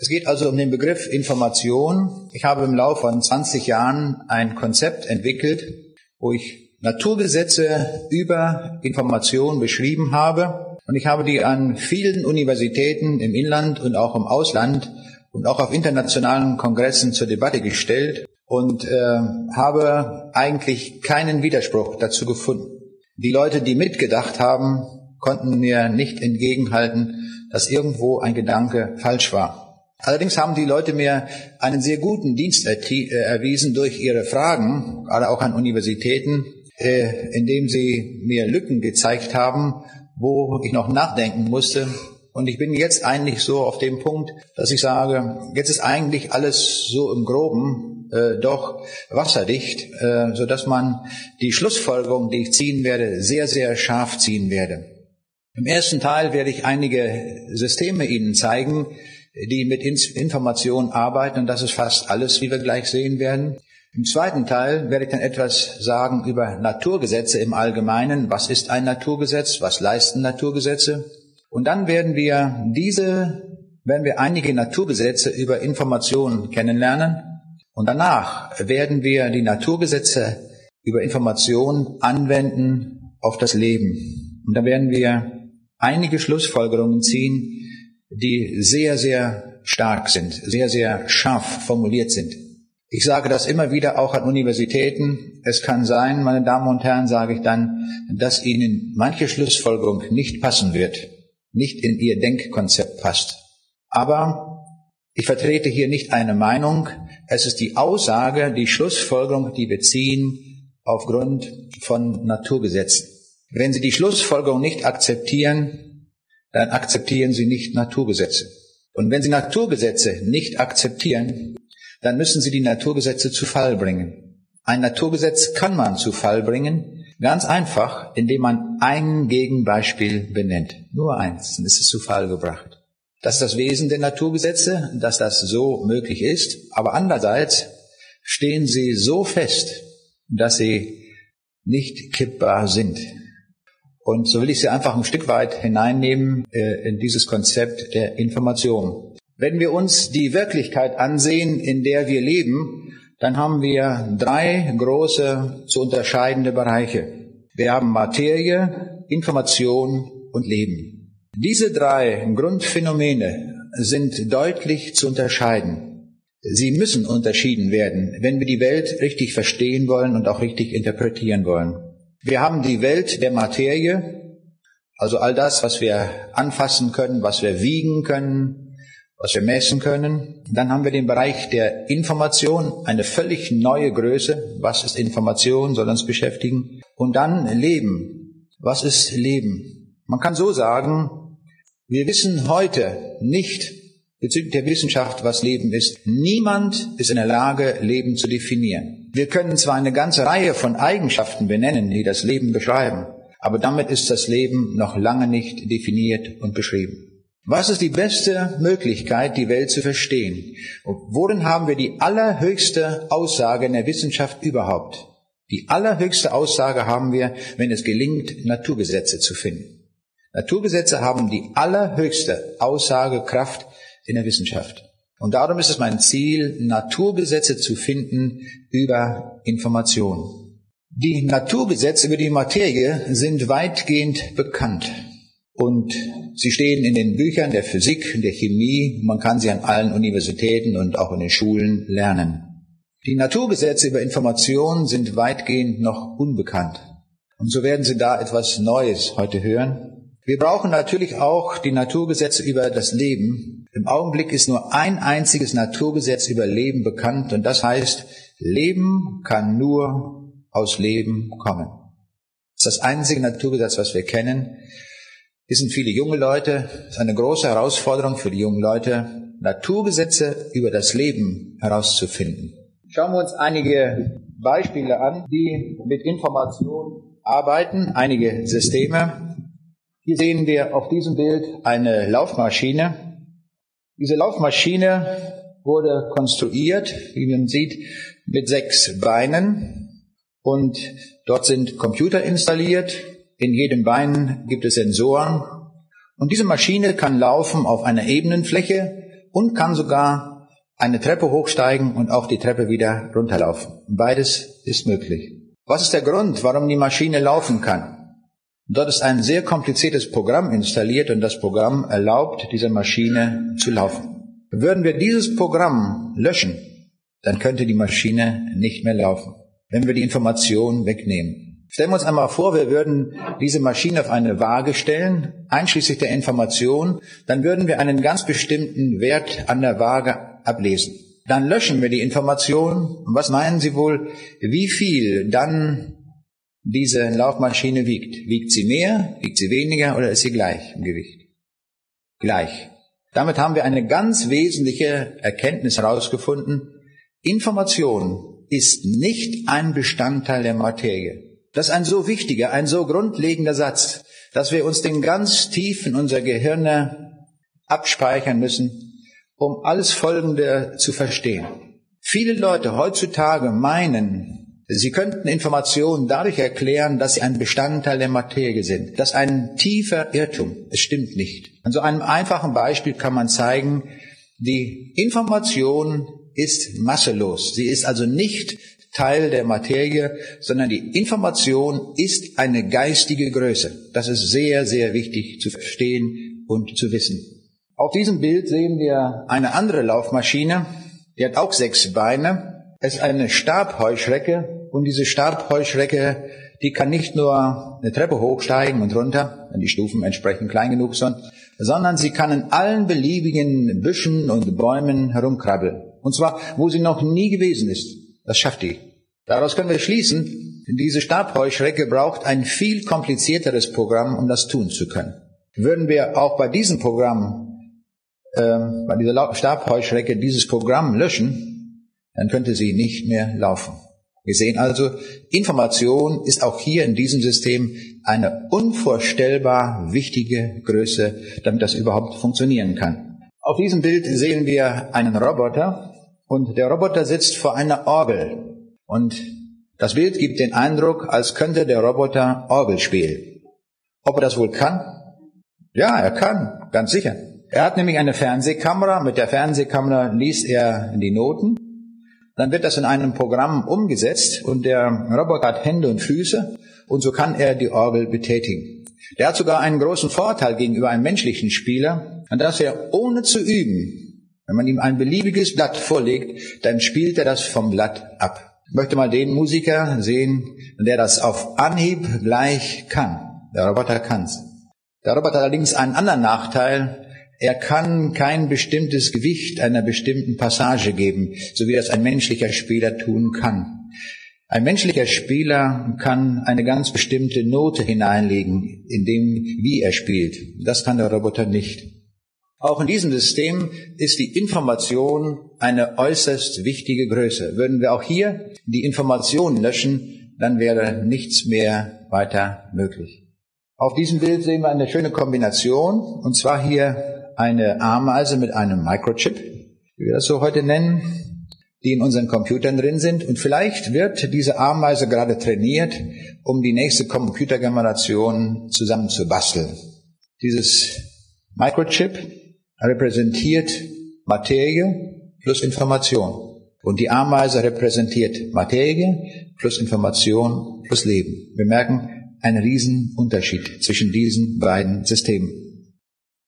Es geht also um den Begriff Information. Ich habe im Laufe von 20 Jahren ein Konzept entwickelt, wo ich Naturgesetze über Information beschrieben habe. Und ich habe die an vielen Universitäten im Inland und auch im Ausland und auch auf internationalen Kongressen zur Debatte gestellt und äh, habe eigentlich keinen Widerspruch dazu gefunden. Die Leute, die mitgedacht haben, konnten mir nicht entgegenhalten, dass irgendwo ein Gedanke falsch war. Allerdings haben die Leute mir einen sehr guten Dienst äh, erwiesen durch ihre Fragen, gerade auch an Universitäten, äh, indem sie mir Lücken gezeigt haben, wo ich noch nachdenken musste. Und ich bin jetzt eigentlich so auf dem Punkt, dass ich sage, jetzt ist eigentlich alles so im Groben äh, doch wasserdicht, äh, so dass man die Schlussfolgerung, die ich ziehen werde, sehr, sehr scharf ziehen werde. Im ersten Teil werde ich einige Systeme Ihnen zeigen, die mit Informationen arbeiten und das ist fast alles, wie wir gleich sehen werden. Im zweiten Teil werde ich dann etwas sagen über Naturgesetze im Allgemeinen. Was ist ein Naturgesetz? Was leisten Naturgesetze? Und dann werden wir diese, werden wir einige Naturgesetze über Informationen kennenlernen. Und danach werden wir die Naturgesetze über Informationen anwenden auf das Leben. Und da werden wir einige Schlussfolgerungen ziehen, die sehr, sehr stark sind, sehr, sehr scharf formuliert sind. Ich sage das immer wieder auch an Universitäten. Es kann sein, meine Damen und Herren, sage ich dann, dass Ihnen manche Schlussfolgerung nicht passen wird, nicht in Ihr Denkkonzept passt. Aber ich vertrete hier nicht eine Meinung. Es ist die Aussage, die Schlussfolgerung, die wir ziehen aufgrund von Naturgesetzen. Wenn Sie die Schlussfolgerung nicht akzeptieren, dann akzeptieren sie nicht Naturgesetze. Und wenn sie Naturgesetze nicht akzeptieren, dann müssen sie die Naturgesetze zu Fall bringen. Ein Naturgesetz kann man zu Fall bringen, ganz einfach, indem man ein Gegenbeispiel benennt. Nur eins, dann ist es zu Fall gebracht. Das ist das Wesen der Naturgesetze, dass das so möglich ist. Aber andererseits stehen sie so fest, dass sie nicht kippbar sind. Und so will ich Sie einfach ein Stück weit hineinnehmen äh, in dieses Konzept der Information. Wenn wir uns die Wirklichkeit ansehen, in der wir leben, dann haben wir drei große zu unterscheidende Bereiche. Wir haben Materie, Information und Leben. Diese drei Grundphänomene sind deutlich zu unterscheiden. Sie müssen unterschieden werden, wenn wir die Welt richtig verstehen wollen und auch richtig interpretieren wollen. Wir haben die Welt der Materie, also all das, was wir anfassen können, was wir wiegen können, was wir messen können. Dann haben wir den Bereich der Information, eine völlig neue Größe. Was ist Information, soll uns beschäftigen. Und dann Leben. Was ist Leben? Man kann so sagen, wir wissen heute nicht bezüglich der Wissenschaft, was Leben ist. Niemand ist in der Lage, Leben zu definieren. Wir können zwar eine ganze Reihe von Eigenschaften benennen, die das Leben beschreiben, aber damit ist das Leben noch lange nicht definiert und beschrieben. Was ist die beste Möglichkeit, die Welt zu verstehen? Und worin haben wir die allerhöchste Aussage in der Wissenschaft überhaupt? Die allerhöchste Aussage haben wir, wenn es gelingt, Naturgesetze zu finden. Naturgesetze haben die allerhöchste Aussagekraft in der Wissenschaft. Und darum ist es mein Ziel, Naturgesetze zu finden über Information. Die Naturgesetze über die Materie sind weitgehend bekannt. Und sie stehen in den Büchern der Physik, der Chemie. Man kann sie an allen Universitäten und auch in den Schulen lernen. Die Naturgesetze über Information sind weitgehend noch unbekannt. Und so werden Sie da etwas Neues heute hören. Wir brauchen natürlich auch die Naturgesetze über das Leben, im Augenblick ist nur ein einziges Naturgesetz über Leben bekannt und das heißt, Leben kann nur aus Leben kommen. Das ist das einzige Naturgesetz, was wir kennen. Das sind viele junge Leute. Das ist eine große Herausforderung für die jungen Leute, Naturgesetze über das Leben herauszufinden. Schauen wir uns einige Beispiele an, die mit Information arbeiten, einige Systeme. Hier sehen wir auf diesem Bild eine Laufmaschine. Diese Laufmaschine wurde konstruiert, wie man sieht, mit sechs Beinen und dort sind Computer installiert. In jedem Bein gibt es Sensoren und diese Maschine kann laufen auf einer ebenen Fläche und kann sogar eine Treppe hochsteigen und auch die Treppe wieder runterlaufen. Beides ist möglich. Was ist der Grund, warum die Maschine laufen kann? Dort ist ein sehr kompliziertes Programm installiert und das Programm erlaubt dieser Maschine zu laufen. Würden wir dieses Programm löschen, dann könnte die Maschine nicht mehr laufen, wenn wir die Information wegnehmen. Stellen wir uns einmal vor, wir würden diese Maschine auf eine Waage stellen, einschließlich der Information, dann würden wir einen ganz bestimmten Wert an der Waage ablesen. Dann löschen wir die Information. Und was meinen Sie wohl, wie viel dann diese Laufmaschine wiegt. Wiegt sie mehr, wiegt sie weniger oder ist sie gleich im Gewicht? Gleich. Damit haben wir eine ganz wesentliche Erkenntnis herausgefunden. Information ist nicht ein Bestandteil der Materie. Das ist ein so wichtiger, ein so grundlegender Satz, dass wir uns den ganz tief in unser Gehirne abspeichern müssen, um alles Folgende zu verstehen. Viele Leute heutzutage meinen, Sie könnten Informationen dadurch erklären, dass sie ein Bestandteil der Materie sind. Das ist ein tiefer Irrtum. Es stimmt nicht. An so einem einfachen Beispiel kann man zeigen, die Information ist masselos. Sie ist also nicht Teil der Materie, sondern die Information ist eine geistige Größe. Das ist sehr, sehr wichtig zu verstehen und zu wissen. Auf diesem Bild sehen wir eine andere Laufmaschine. Die hat auch sechs Beine. Es ist eine Stabheuschrecke und diese Stabheuschrecke, die kann nicht nur eine Treppe hochsteigen und runter, wenn die Stufen entsprechend klein genug sind, sondern sie kann in allen beliebigen Büschen und Bäumen herumkrabbeln. Und zwar, wo sie noch nie gewesen ist. Das schafft die. Daraus können wir schließen, diese Stabheuschrecke braucht ein viel komplizierteres Programm, um das tun zu können. Würden wir auch bei diesem Programm, äh, bei dieser Stabheuschrecke dieses Programm löschen, dann könnte sie nicht mehr laufen. Wir sehen also, Information ist auch hier in diesem System eine unvorstellbar wichtige Größe, damit das überhaupt funktionieren kann. Auf diesem Bild sehen wir einen Roboter und der Roboter sitzt vor einer Orgel und das Bild gibt den Eindruck, als könnte der Roboter Orgel spielen. Ob er das wohl kann? Ja, er kann, ganz sicher. Er hat nämlich eine Fernsehkamera. Mit der Fernsehkamera liest er die Noten dann wird das in einem Programm umgesetzt und der Roboter hat Hände und Füße und so kann er die Orgel betätigen. Der hat sogar einen großen Vorteil gegenüber einem menschlichen Spieler, und dass er ohne zu üben, wenn man ihm ein beliebiges Blatt vorlegt, dann spielt er das vom Blatt ab. Ich möchte mal den Musiker sehen, der das auf Anhieb gleich kann. Der Roboter kann's. Der Roboter hat allerdings einen anderen Nachteil. Er kann kein bestimmtes Gewicht einer bestimmten Passage geben, so wie das ein menschlicher Spieler tun kann. Ein menschlicher Spieler kann eine ganz bestimmte Note hineinlegen, in dem, wie er spielt. Das kann der Roboter nicht. Auch in diesem System ist die Information eine äußerst wichtige Größe. Würden wir auch hier die Information löschen, dann wäre nichts mehr weiter möglich. Auf diesem Bild sehen wir eine schöne Kombination, und zwar hier eine Ameise mit einem Microchip, wie wir das so heute nennen, die in unseren Computern drin sind. Und vielleicht wird diese Ameise gerade trainiert, um die nächste Computergeneration zusammen zu basteln. Dieses Microchip repräsentiert Materie plus Information. Und die Ameise repräsentiert Materie plus Information plus Leben. Wir merken einen riesen Unterschied zwischen diesen beiden Systemen.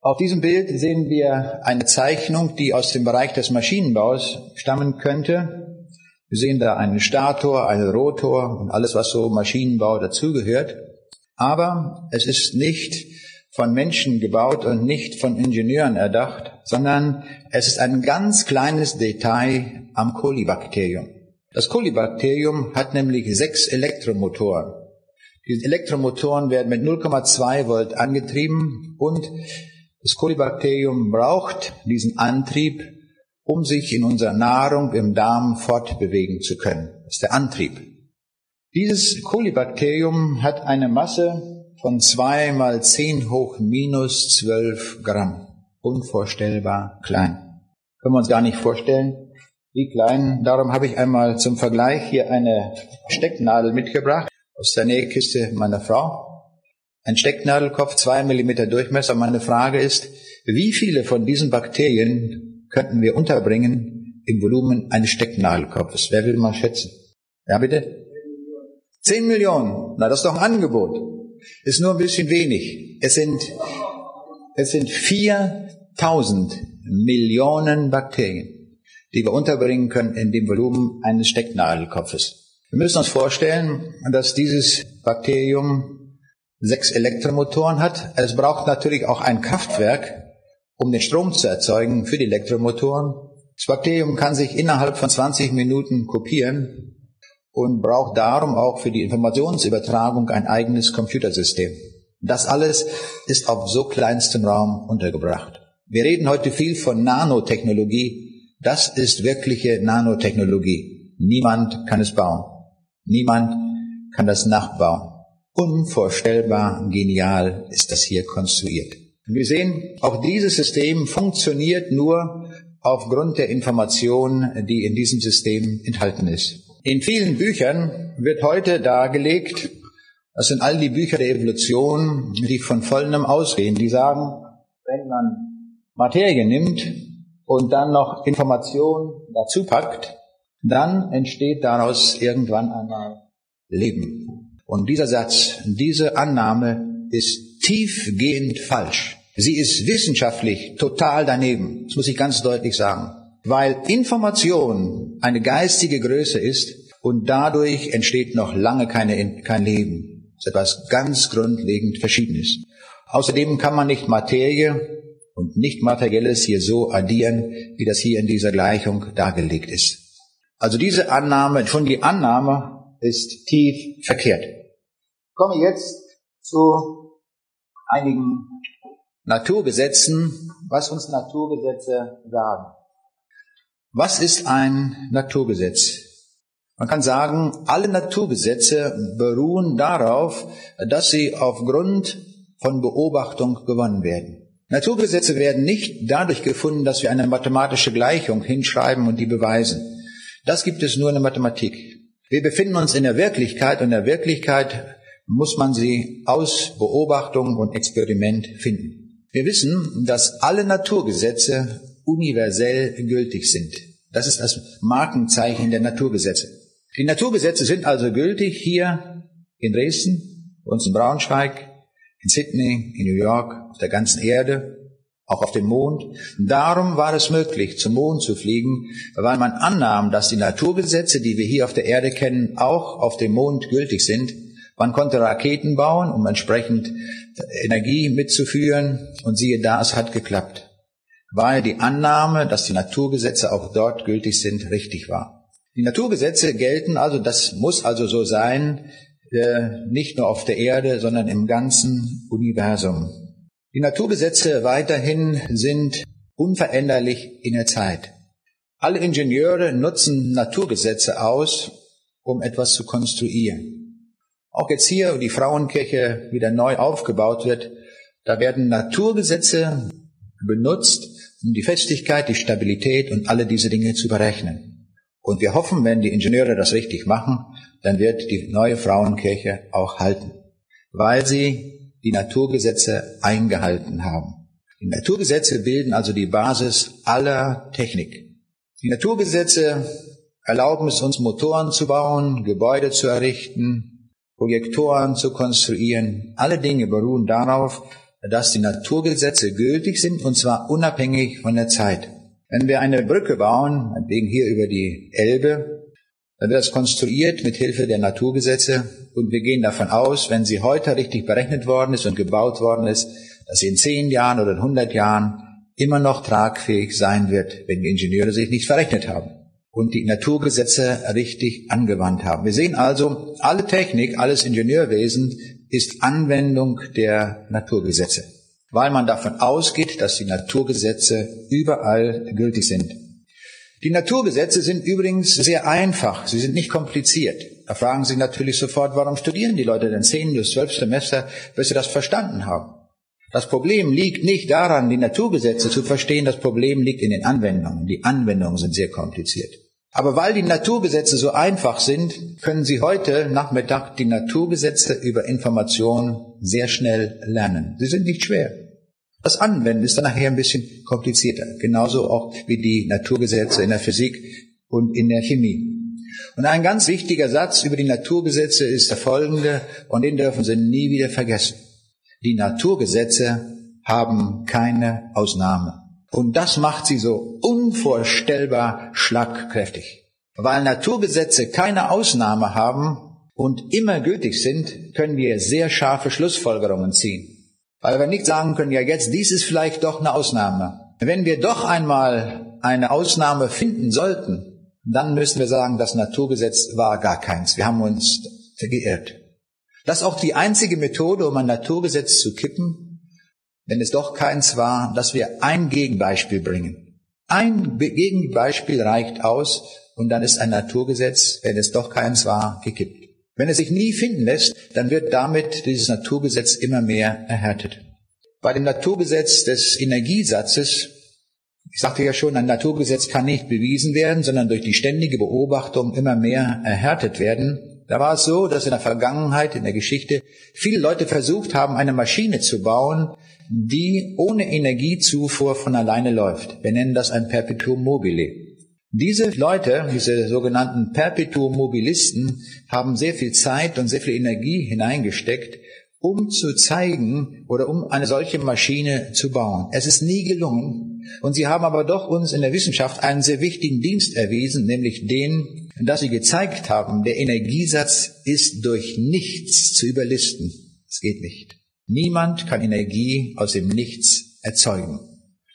Auf diesem Bild sehen wir eine Zeichnung, die aus dem Bereich des Maschinenbaus stammen könnte. Wir sehen da einen Stator, einen Rotor und alles, was so Maschinenbau dazugehört. Aber es ist nicht von Menschen gebaut und nicht von Ingenieuren erdacht, sondern es ist ein ganz kleines Detail am Kolibakterium. Das Kolibakterium hat nämlich sechs Elektromotoren. Diese Elektromotoren werden mit 0,2 Volt angetrieben und das Kolibakterium braucht diesen Antrieb, um sich in unserer Nahrung im Darm fortbewegen zu können. Das ist der Antrieb. Dieses Kolibakterium hat eine Masse von zwei mal zehn hoch minus zwölf Gramm. Unvorstellbar klein. Können wir uns gar nicht vorstellen, wie klein. Darum habe ich einmal zum Vergleich hier eine Stecknadel mitgebracht aus der Nähkiste meiner Frau. Ein Stecknadelkopf, zwei Millimeter Durchmesser. Meine Frage ist, wie viele von diesen Bakterien könnten wir unterbringen im Volumen eines Stecknadelkopfes. Wer will mal schätzen? Ja, bitte? Zehn Millionen. Na, das ist doch ein Angebot. Ist nur ein bisschen wenig. Es sind, es sind 4000 Millionen Bakterien, die wir unterbringen können in dem Volumen eines Stecknadelkopfes. Wir müssen uns vorstellen, dass dieses Bakterium sechs Elektromotoren hat. Es braucht natürlich auch ein Kraftwerk, um den Strom zu erzeugen für die Elektromotoren. Das Bakterium kann sich innerhalb von 20 Minuten kopieren und braucht darum auch für die Informationsübertragung ein eigenes Computersystem. Das alles ist auf so kleinstem Raum untergebracht. Wir reden heute viel von Nanotechnologie. Das ist wirkliche Nanotechnologie. Niemand kann es bauen. Niemand kann das nachbauen. Unvorstellbar genial ist das hier konstruiert. Wir sehen, auch dieses System funktioniert nur aufgrund der Information, die in diesem System enthalten ist. In vielen Büchern wird heute dargelegt, das sind all die Bücher der Evolution, die von Folgendem ausgehen. Die sagen, wenn man Materie nimmt und dann noch Information dazu packt, dann entsteht daraus irgendwann einmal Leben. Und dieser Satz, diese Annahme ist tiefgehend falsch. Sie ist wissenschaftlich total daneben. Das muss ich ganz deutlich sagen weil Information eine geistige Größe ist und dadurch entsteht noch lange keine, kein Leben. Das ist etwas ganz grundlegend Verschiedenes. Außerdem kann man nicht Materie und nicht Materielles hier so addieren, wie das hier in dieser Gleichung dargelegt ist. Also diese Annahme, schon die Annahme ist tief verkehrt. Komme jetzt zu einigen Naturgesetzen, was uns Naturgesetze sagen. Was ist ein Naturgesetz? Man kann sagen, alle Naturgesetze beruhen darauf, dass sie aufgrund von Beobachtung gewonnen werden. Naturgesetze werden nicht dadurch gefunden, dass wir eine mathematische Gleichung hinschreiben und die beweisen. Das gibt es nur in der Mathematik. Wir befinden uns in der Wirklichkeit und in der Wirklichkeit muss man sie aus Beobachtung und Experiment finden. Wir wissen, dass alle Naturgesetze universell gültig sind. Das ist das Markenzeichen der Naturgesetze. Die Naturgesetze sind also gültig hier in Dresden, uns in Braunschweig, in Sydney, in New York, auf der ganzen Erde, auch auf dem Mond. Darum war es möglich, zum Mond zu fliegen, weil man annahm, dass die Naturgesetze, die wir hier auf der Erde kennen, auch auf dem Mond gültig sind. Man konnte Raketen bauen, um entsprechend Energie mitzuführen, und siehe da, es hat geklappt weil die Annahme, dass die Naturgesetze auch dort gültig sind, richtig war. Die Naturgesetze gelten also, das muss also so sein, äh, nicht nur auf der Erde, sondern im ganzen Universum. Die Naturgesetze weiterhin sind unveränderlich in der Zeit. Alle Ingenieure nutzen Naturgesetze aus, um etwas zu konstruieren. Auch jetzt hier, wo die Frauenkirche wieder neu aufgebaut wird, da werden Naturgesetze benutzt, um die Festigkeit, die Stabilität und alle diese Dinge zu berechnen. Und wir hoffen, wenn die Ingenieure das richtig machen, dann wird die neue Frauenkirche auch halten, weil sie die Naturgesetze eingehalten haben. Die Naturgesetze bilden also die Basis aller Technik. Die Naturgesetze erlauben es uns, Motoren zu bauen, Gebäude zu errichten, Projektoren zu konstruieren. Alle Dinge beruhen darauf, dass die Naturgesetze gültig sind und zwar unabhängig von der Zeit. Wenn wir eine Brücke bauen, wegen hier über die Elbe, dann wird das konstruiert mit Hilfe der Naturgesetze und wir gehen davon aus, wenn sie heute richtig berechnet worden ist und gebaut worden ist, dass sie in zehn Jahren oder in hundert Jahren immer noch tragfähig sein wird, wenn die Ingenieure sich nicht verrechnet haben und die Naturgesetze richtig angewandt haben. Wir sehen also, alle Technik, alles Ingenieurwesen ist Anwendung der Naturgesetze, weil man davon ausgeht, dass die Naturgesetze überall gültig sind. Die Naturgesetze sind übrigens sehr einfach, sie sind nicht kompliziert. Da fragen Sie natürlich sofort, warum studieren die Leute denn zehn bis zwölf Semester, bis sie das verstanden haben? Das Problem liegt nicht daran, die Naturgesetze zu verstehen, das Problem liegt in den Anwendungen. Die Anwendungen sind sehr kompliziert. Aber weil die Naturgesetze so einfach sind, können Sie heute Nachmittag die Naturgesetze über Information sehr schnell lernen. Sie sind nicht schwer. Das Anwenden ist dann nachher ein bisschen komplizierter. Genauso auch wie die Naturgesetze in der Physik und in der Chemie. Und ein ganz wichtiger Satz über die Naturgesetze ist der folgende, und den dürfen Sie nie wieder vergessen. Die Naturgesetze haben keine Ausnahme. Und das macht sie so unvorstellbar schlagkräftig. Weil Naturgesetze keine Ausnahme haben und immer gültig sind, können wir sehr scharfe Schlussfolgerungen ziehen. Weil wir nicht sagen können, ja jetzt, dies ist vielleicht doch eine Ausnahme. Wenn wir doch einmal eine Ausnahme finden sollten, dann müssen wir sagen, das Naturgesetz war gar keins. Wir haben uns geirrt. Das ist auch die einzige Methode, um ein Naturgesetz zu kippen, wenn es doch keins war, dass wir ein Gegenbeispiel bringen. Ein Gegenbeispiel reicht aus und dann ist ein Naturgesetz, wenn es doch keins war, gekippt. Wenn es sich nie finden lässt, dann wird damit dieses Naturgesetz immer mehr erhärtet. Bei dem Naturgesetz des Energiesatzes, ich sagte ja schon, ein Naturgesetz kann nicht bewiesen werden, sondern durch die ständige Beobachtung immer mehr erhärtet werden. Da war es so, dass in der Vergangenheit, in der Geschichte, viele Leute versucht haben, eine Maschine zu bauen, die ohne Energiezufuhr von alleine läuft. Wir nennen das ein Perpetuum mobile. Diese Leute, diese sogenannten Perpetuum Mobilisten, haben sehr viel Zeit und sehr viel Energie hineingesteckt, um zu zeigen oder um eine solche Maschine zu bauen. Es ist nie gelungen. Und sie haben aber doch uns in der Wissenschaft einen sehr wichtigen Dienst erwiesen, nämlich den, dass sie gezeigt haben, der Energiesatz ist durch nichts zu überlisten. Es geht nicht. Niemand kann Energie aus dem Nichts erzeugen.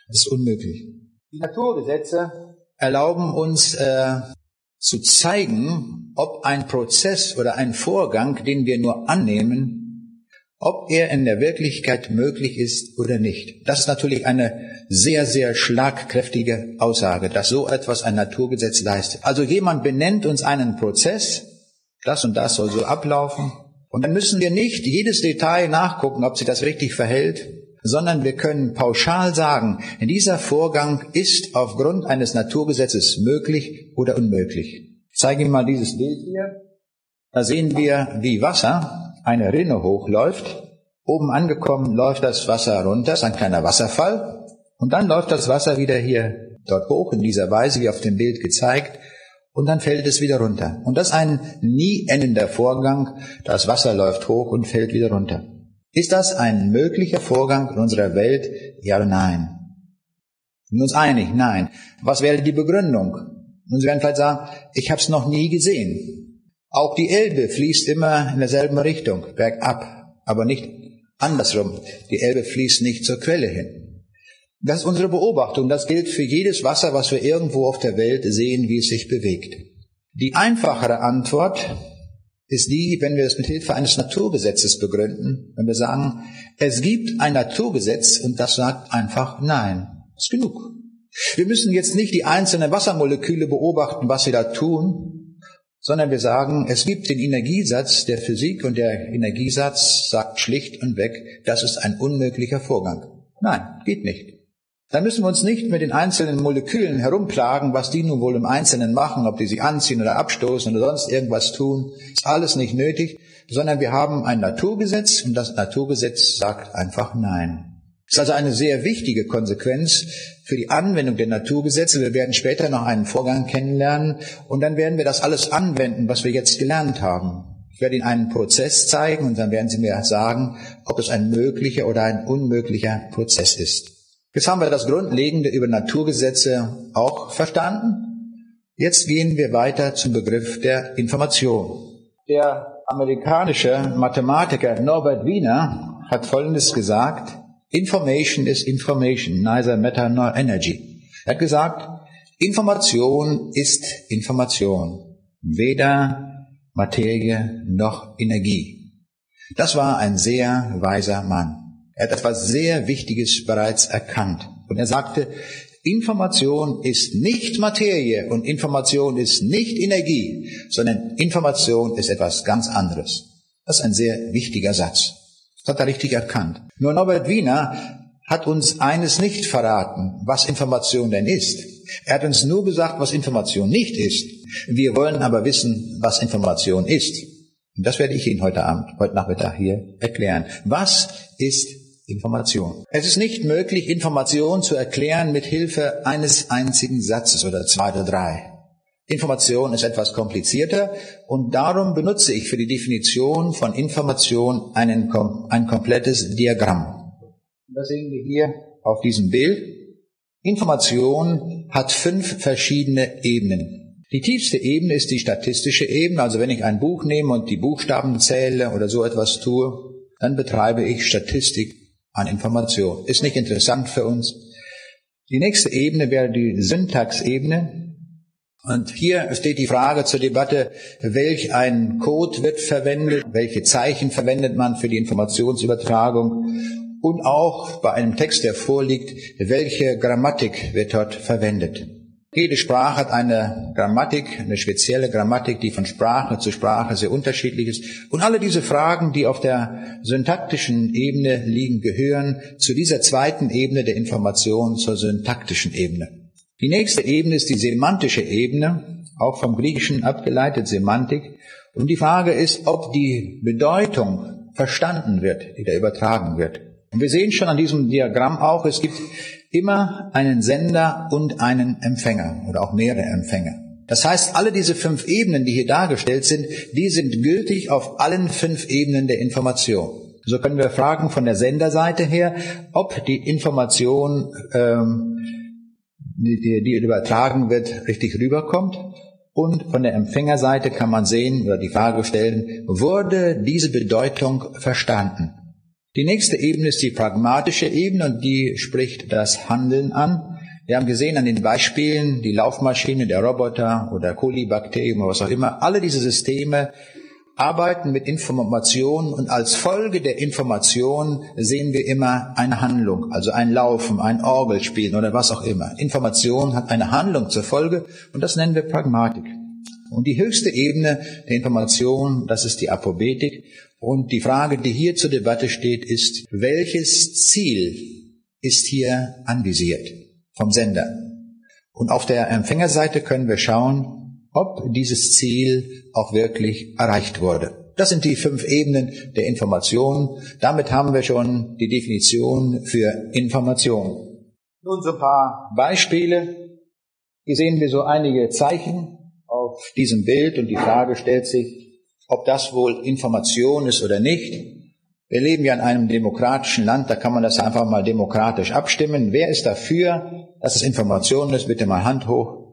Das ist unmöglich. Die Naturgesetze erlauben uns äh, zu zeigen, ob ein Prozess oder ein Vorgang, den wir nur annehmen, ob er in der Wirklichkeit möglich ist oder nicht. Das ist natürlich eine sehr, sehr schlagkräftige Aussage, dass so etwas ein Naturgesetz leistet. Also jemand benennt uns einen Prozess, das und das soll so ablaufen, und dann müssen wir nicht jedes Detail nachgucken, ob sich das richtig verhält, sondern wir können pauschal sagen, dieser Vorgang ist aufgrund eines Naturgesetzes möglich oder unmöglich. Ich zeige Ihnen mal dieses Bild hier. Da sehen wir, wie Wasser eine Rinne hochläuft. Oben angekommen läuft das Wasser runter, ist ein kleiner Wasserfall. Und dann läuft das Wasser wieder hier dort hoch, in dieser Weise, wie auf dem Bild gezeigt. Und dann fällt es wieder runter. Und das ist ein nie endender Vorgang. Das Wasser läuft hoch und fällt wieder runter. Ist das ein möglicher Vorgang in unserer Welt? Ja oder nein? Sind wir uns einig? Nein. Was wäre die Begründung? Und Sie werden vielleicht sagen, ich habe es noch nie gesehen. Auch die Elbe fließt immer in derselben Richtung, bergab, aber nicht andersrum. Die Elbe fließt nicht zur Quelle hin. Das ist unsere Beobachtung. Das gilt für jedes Wasser, was wir irgendwo auf der Welt sehen, wie es sich bewegt. Die einfachere Antwort ist die, wenn wir es mit Hilfe eines Naturgesetzes begründen, wenn wir sagen, es gibt ein Naturgesetz und das sagt einfach nein. Das ist genug. Wir müssen jetzt nicht die einzelnen Wassermoleküle beobachten, was sie da tun, sondern wir sagen, es gibt den Energiesatz der Physik und der Energiesatz sagt schlicht und weg, das ist ein unmöglicher Vorgang. Nein, geht nicht. Da müssen wir uns nicht mit den einzelnen Molekülen herumplagen, was die nun wohl im Einzelnen machen, ob die sich anziehen oder abstoßen oder sonst irgendwas tun. Ist alles nicht nötig, sondern wir haben ein Naturgesetz und das Naturgesetz sagt einfach Nein. Das ist also eine sehr wichtige Konsequenz für die Anwendung der Naturgesetze. Wir werden später noch einen Vorgang kennenlernen und dann werden wir das alles anwenden, was wir jetzt gelernt haben. Ich werde Ihnen einen Prozess zeigen und dann werden Sie mir sagen, ob es ein möglicher oder ein unmöglicher Prozess ist. Jetzt haben wir das Grundlegende über Naturgesetze auch verstanden. Jetzt gehen wir weiter zum Begriff der Information. Der amerikanische Mathematiker Norbert Wiener hat Folgendes gesagt. Information is information, neither matter nor energy. Er hat gesagt, Information ist Information, weder Materie noch Energie. Das war ein sehr weiser Mann. Er hat etwas sehr Wichtiges bereits erkannt. Und er sagte, Information ist nicht Materie und Information ist nicht Energie, sondern Information ist etwas ganz anderes. Das ist ein sehr wichtiger Satz. Das hat er richtig erkannt. Nur Norbert Wiener hat uns eines nicht verraten, was Information denn ist. Er hat uns nur gesagt, was Information nicht ist. Wir wollen aber wissen, was Information ist. Und das werde ich Ihnen heute Abend, heute Nachmittag hier erklären. Was ist Information. Es ist nicht möglich, Information zu erklären mit Hilfe eines einzigen Satzes oder zwei oder drei. Information ist etwas komplizierter und darum benutze ich für die Definition von Information einen, ein komplettes Diagramm. Das sehen wir hier auf diesem Bild. Information hat fünf verschiedene Ebenen. Die tiefste Ebene ist die statistische Ebene, also wenn ich ein Buch nehme und die Buchstaben zähle oder so etwas tue, dann betreibe ich Statistik an Information. Ist nicht interessant für uns. Die nächste Ebene wäre die Syntaxebene. Und hier steht die Frage zur Debatte, welch ein Code wird verwendet, welche Zeichen verwendet man für die Informationsübertragung und auch bei einem Text, der vorliegt, welche Grammatik wird dort verwendet. Jede Sprache hat eine Grammatik, eine spezielle Grammatik, die von Sprache zu Sprache sehr unterschiedlich ist. Und alle diese Fragen, die auf der syntaktischen Ebene liegen, gehören zu dieser zweiten Ebene der Information, zur syntaktischen Ebene. Die nächste Ebene ist die semantische Ebene, auch vom Griechischen abgeleitet Semantik. Und die Frage ist, ob die Bedeutung verstanden wird, die da übertragen wird. Und wir sehen schon an diesem Diagramm auch, es gibt immer einen Sender und einen Empfänger oder auch mehrere Empfänger. Das heißt, alle diese fünf Ebenen, die hier dargestellt sind, die sind gültig auf allen fünf Ebenen der Information. So können wir fragen von der Senderseite her, ob die Information, ähm, die, die übertragen wird, richtig rüberkommt. Und von der Empfängerseite kann man sehen oder die Frage stellen, wurde diese Bedeutung verstanden? Die nächste Ebene ist die pragmatische Ebene und die spricht das Handeln an. Wir haben gesehen an den Beispielen, die Laufmaschine, der Roboter oder Kolibakterium oder was auch immer, alle diese Systeme arbeiten mit Informationen und als Folge der Information sehen wir immer eine Handlung, also ein Laufen, ein Orgelspielen oder was auch immer. Information hat eine Handlung zur Folge und das nennen wir Pragmatik. Und die höchste Ebene der Information, das ist die Apobetik. Und die Frage, die hier zur Debatte steht, ist, welches Ziel ist hier anvisiert vom Sender? Und auf der Empfängerseite können wir schauen, ob dieses Ziel auch wirklich erreicht wurde. Das sind die fünf Ebenen der Information. Damit haben wir schon die Definition für Information. Nun so ein paar Beispiele. Hier sehen wir so einige Zeichen auf diesem Bild und die Frage stellt sich, ob das wohl Information ist oder nicht. Wir leben ja in einem demokratischen Land, da kann man das einfach mal demokratisch abstimmen. Wer ist dafür, dass es Information ist? Bitte mal Hand hoch.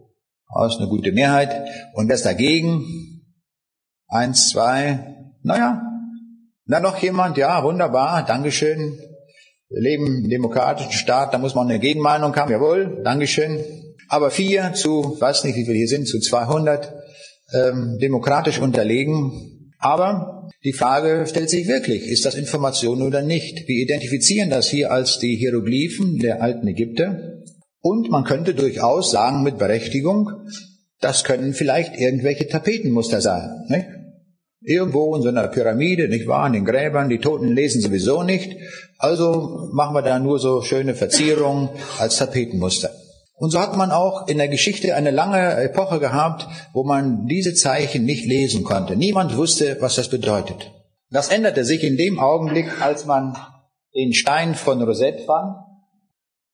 Das ist eine gute Mehrheit. Und wer ist dagegen? Eins, zwei. Naja. Na noch jemand? Ja, wunderbar. Dankeschön. Wir leben im demokratischen Staat, da muss man eine Gegenmeinung haben. Jawohl. Dankeschön. Aber vier zu, weiß nicht, wie wir hier sind, zu 200 ähm, demokratisch unterlegen. Aber die Frage stellt sich wirklich, ist das Information oder nicht? Wir identifizieren das hier als die Hieroglyphen der alten Ägypter. Und man könnte durchaus sagen mit Berechtigung, das können vielleicht irgendwelche Tapetenmuster sein. Nicht? Irgendwo in so einer Pyramide, nicht wahr, in den Gräbern, die Toten lesen sowieso nicht. Also machen wir da nur so schöne Verzierungen als Tapetenmuster. Und so hat man auch in der Geschichte eine lange Epoche gehabt, wo man diese Zeichen nicht lesen konnte. Niemand wusste, was das bedeutet. Das änderte sich in dem Augenblick, als man den Stein von Rosette fand,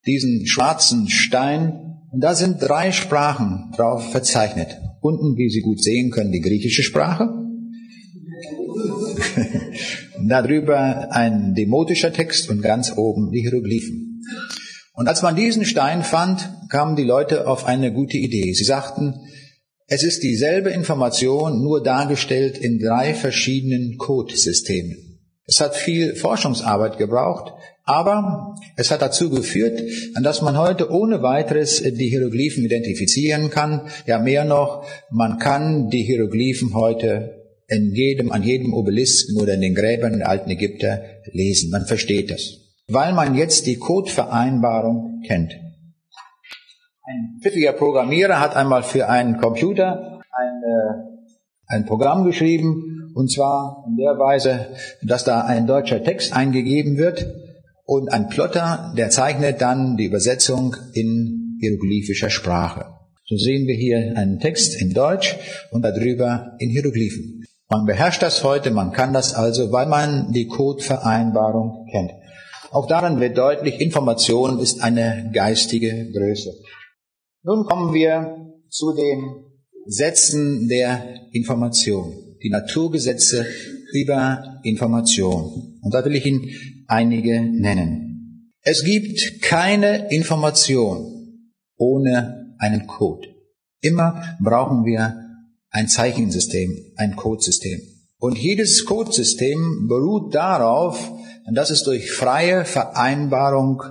diesen schwarzen Stein, und da sind drei Sprachen drauf verzeichnet. Unten, wie Sie gut sehen können, die griechische Sprache. Darüber ein demotischer Text und ganz oben die Hieroglyphen. Und als man diesen Stein fand, kamen die Leute auf eine gute Idee. Sie sagten, es ist dieselbe Information, nur dargestellt in drei verschiedenen Codesystemen. Es hat viel Forschungsarbeit gebraucht, aber es hat dazu geführt, dass man heute ohne weiteres die Hieroglyphen identifizieren kann. Ja, mehr noch, man kann die Hieroglyphen heute in jedem, an jedem Obelisken oder in den Gräbern der alten Ägypter lesen. Man versteht das weil man jetzt die Codevereinbarung kennt. Ein pfiffiger Programmierer hat einmal für einen Computer ein, äh, ein Programm geschrieben, und zwar in der Weise, dass da ein deutscher Text eingegeben wird und ein Plotter, der zeichnet dann die Übersetzung in hieroglyphischer Sprache. So sehen wir hier einen Text in Deutsch und darüber in Hieroglyphen. Man beherrscht das heute, man kann das also, weil man die Codevereinbarung kennt. Auch daran wird deutlich, Information ist eine geistige Größe. Nun kommen wir zu den Sätzen der Information, die Naturgesetze über Information. Und da will ich Ihnen einige nennen. Es gibt keine Information ohne einen Code. Immer brauchen wir ein Zeichensystem, ein Codesystem. Und jedes Codesystem beruht darauf, dass es durch freie Vereinbarung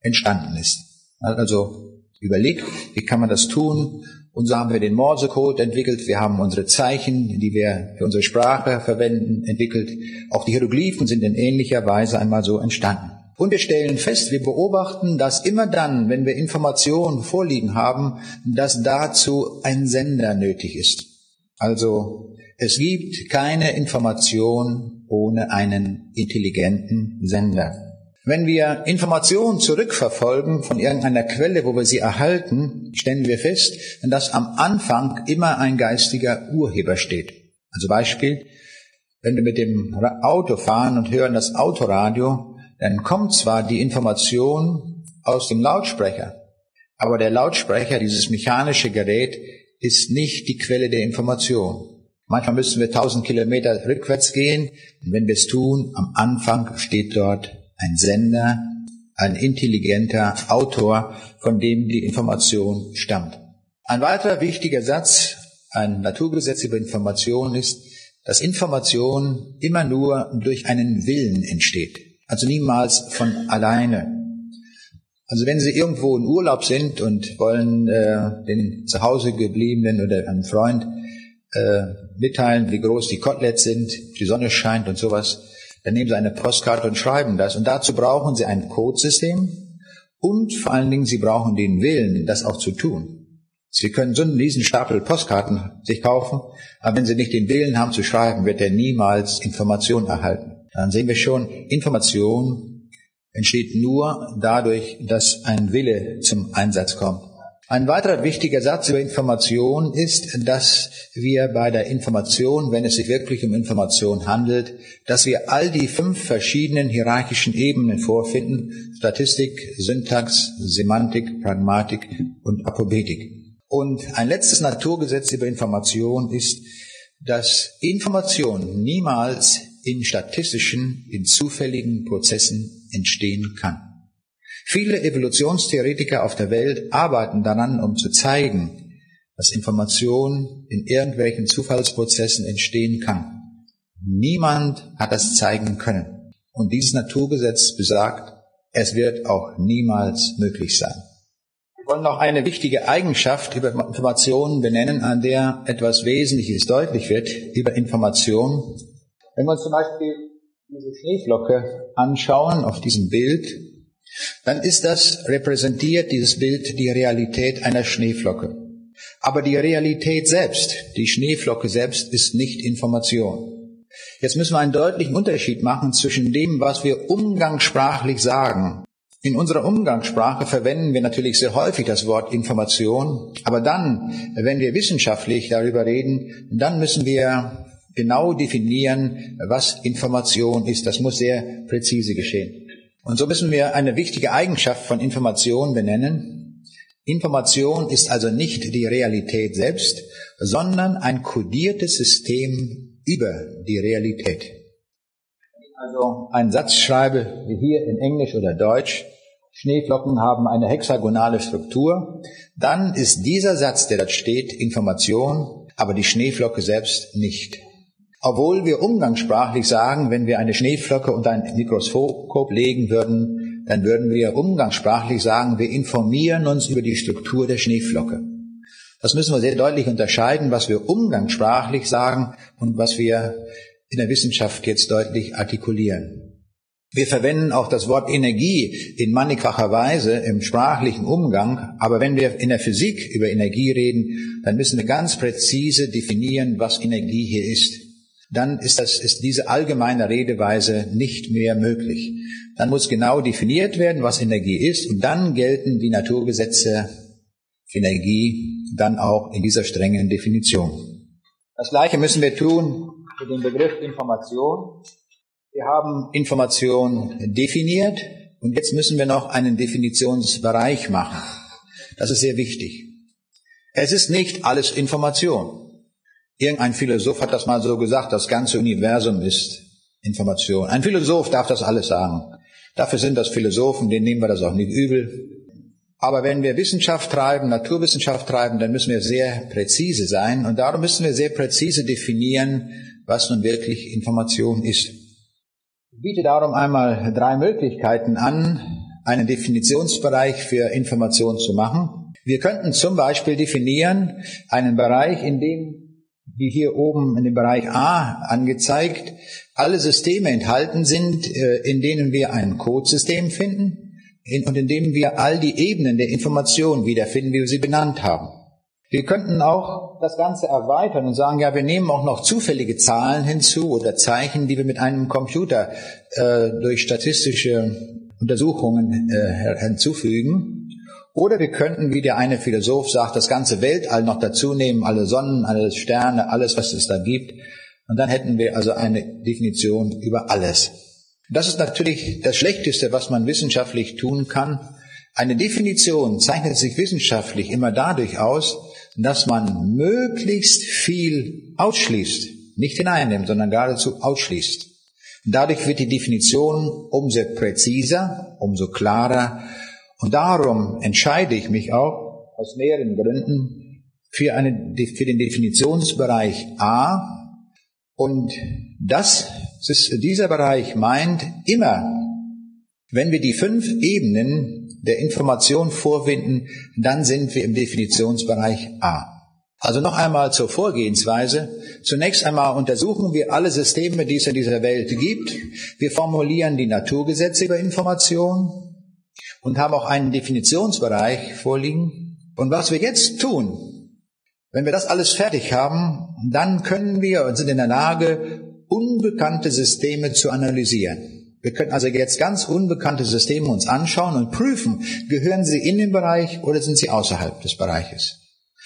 entstanden ist. Also überlegt, wie kann man das tun? Und so haben wir den Morsecode entwickelt. Wir haben unsere Zeichen, die wir für unsere Sprache verwenden, entwickelt. Auch die Hieroglyphen sind in ähnlicher Weise einmal so entstanden. Und wir stellen fest, wir beobachten, dass immer dann, wenn wir Informationen vorliegen haben, dass dazu ein Sender nötig ist. Also es gibt keine Information ohne einen intelligenten Sender. Wenn wir Informationen zurückverfolgen von irgendeiner Quelle, wo wir sie erhalten, stellen wir fest, dass am Anfang immer ein geistiger Urheber steht. Also Beispiel, wenn wir mit dem Auto fahren und hören das Autoradio, dann kommt zwar die Information aus dem Lautsprecher, aber der Lautsprecher, dieses mechanische Gerät, ist nicht die Quelle der Information. Manchmal müssen wir tausend Kilometer rückwärts gehen und wenn wir es tun, am Anfang steht dort ein Sender, ein intelligenter Autor, von dem die Information stammt. Ein weiterer wichtiger Satz, ein Naturgesetz über Information ist, dass Information immer nur durch einen Willen entsteht, also niemals von alleine. Also wenn Sie irgendwo in Urlaub sind und wollen äh, den zu Hause gebliebenen oder einem Freund äh, mitteilen, wie groß die Koteletts sind, die Sonne scheint und sowas, dann nehmen Sie eine Postkarte und schreiben das. Und dazu brauchen Sie ein Codesystem und vor allen Dingen Sie brauchen den Willen, das auch zu tun. Sie können so einen riesen Stapel Postkarten sich kaufen, aber wenn Sie nicht den Willen haben zu schreiben, wird er niemals Information erhalten. Dann sehen wir schon, Information entsteht nur dadurch, dass ein Wille zum Einsatz kommt. Ein weiterer wichtiger Satz über Information ist, dass wir bei der Information, wenn es sich wirklich um Information handelt, dass wir all die fünf verschiedenen hierarchischen Ebenen vorfinden, Statistik, Syntax, Semantik, Pragmatik und Apobetik. Und ein letztes Naturgesetz über Information ist, dass Information niemals in statistischen, in zufälligen Prozessen entstehen kann. Viele Evolutionstheoretiker auf der Welt arbeiten daran, um zu zeigen, dass Information in irgendwelchen Zufallsprozessen entstehen kann. Niemand hat das zeigen können. Und dieses Naturgesetz besagt, es wird auch niemals möglich sein. Wir wollen noch eine wichtige Eigenschaft über Informationen benennen, an der etwas Wesentliches deutlich wird über Information. Wenn wir uns zum Beispiel diese Schneeflocke anschauen auf diesem Bild, dann ist das repräsentiert, dieses Bild, die Realität einer Schneeflocke. Aber die Realität selbst, die Schneeflocke selbst, ist nicht Information. Jetzt müssen wir einen deutlichen Unterschied machen zwischen dem, was wir umgangssprachlich sagen. In unserer Umgangssprache verwenden wir natürlich sehr häufig das Wort Information, aber dann, wenn wir wissenschaftlich darüber reden, dann müssen wir genau definieren, was Information ist. Das muss sehr präzise geschehen. Und so müssen wir eine wichtige Eigenschaft von Information benennen. Information ist also nicht die Realität selbst, sondern ein kodiertes System über die Realität. Also einen Satz schreibe, wie hier in Englisch oder Deutsch, Schneeflocken haben eine hexagonale Struktur, dann ist dieser Satz, der dort steht, Information, aber die Schneeflocke selbst nicht. Obwohl wir umgangssprachlich sagen, wenn wir eine Schneeflocke unter ein Mikroskop legen würden, dann würden wir umgangssprachlich sagen, wir informieren uns über die Struktur der Schneeflocke. Das müssen wir sehr deutlich unterscheiden, was wir umgangssprachlich sagen und was wir in der Wissenschaft jetzt deutlich artikulieren. Wir verwenden auch das Wort Energie in mannigfacher Weise im sprachlichen Umgang, aber wenn wir in der Physik über Energie reden, dann müssen wir ganz präzise definieren, was Energie hier ist dann ist, das, ist diese allgemeine Redeweise nicht mehr möglich. Dann muss genau definiert werden, was Energie ist, und dann gelten die Naturgesetze Energie dann auch in dieser strengen Definition. Das Gleiche müssen wir tun mit dem Begriff Information. Wir haben Information definiert, Und jetzt müssen wir noch einen Definitionsbereich machen. Das ist sehr wichtig. Es ist nicht alles Information. Irgendein Philosoph hat das mal so gesagt, das ganze Universum ist Information. Ein Philosoph darf das alles sagen. Dafür sind das Philosophen, denen nehmen wir das auch nicht übel. Aber wenn wir Wissenschaft treiben, Naturwissenschaft treiben, dann müssen wir sehr präzise sein und darum müssen wir sehr präzise definieren, was nun wirklich Information ist. Ich biete darum einmal drei Möglichkeiten an, einen Definitionsbereich für Information zu machen. Wir könnten zum Beispiel definieren einen Bereich, in dem, wie hier oben in dem Bereich A angezeigt, alle Systeme enthalten sind, äh, in denen wir ein Codesystem finden und in dem wir all die Ebenen der Information wiederfinden, wie wir sie benannt haben. Wir könnten auch das Ganze erweitern und sagen, ja, wir nehmen auch noch zufällige Zahlen hinzu oder Zeichen, die wir mit einem Computer äh, durch statistische Untersuchungen äh, hinzufügen. Oder wir könnten, wie der eine Philosoph sagt, das ganze Weltall noch dazu nehmen, alle Sonnen, alle Sterne, alles, was es da gibt. Und dann hätten wir also eine Definition über alles. Das ist natürlich das Schlechteste, was man wissenschaftlich tun kann. Eine Definition zeichnet sich wissenschaftlich immer dadurch aus, dass man möglichst viel ausschließt, nicht hineinnimmt, sondern geradezu ausschließt. dadurch wird die Definition umso präziser, umso klarer. Und darum entscheide ich mich auch aus mehreren Gründen für, eine, für den Definitionsbereich A. Und das dieser Bereich meint immer, wenn wir die fünf Ebenen der Information vorwinden, dann sind wir im Definitionsbereich A. Also noch einmal zur Vorgehensweise. Zunächst einmal untersuchen wir alle Systeme, die es in dieser Welt gibt. Wir formulieren die Naturgesetze über Information und haben auch einen Definitionsbereich vorliegen. Und was wir jetzt tun, wenn wir das alles fertig haben, dann können wir und sind in der Lage, unbekannte Systeme zu analysieren. Wir können also jetzt ganz unbekannte Systeme uns anschauen und prüfen, gehören sie in den Bereich oder sind sie außerhalb des Bereiches.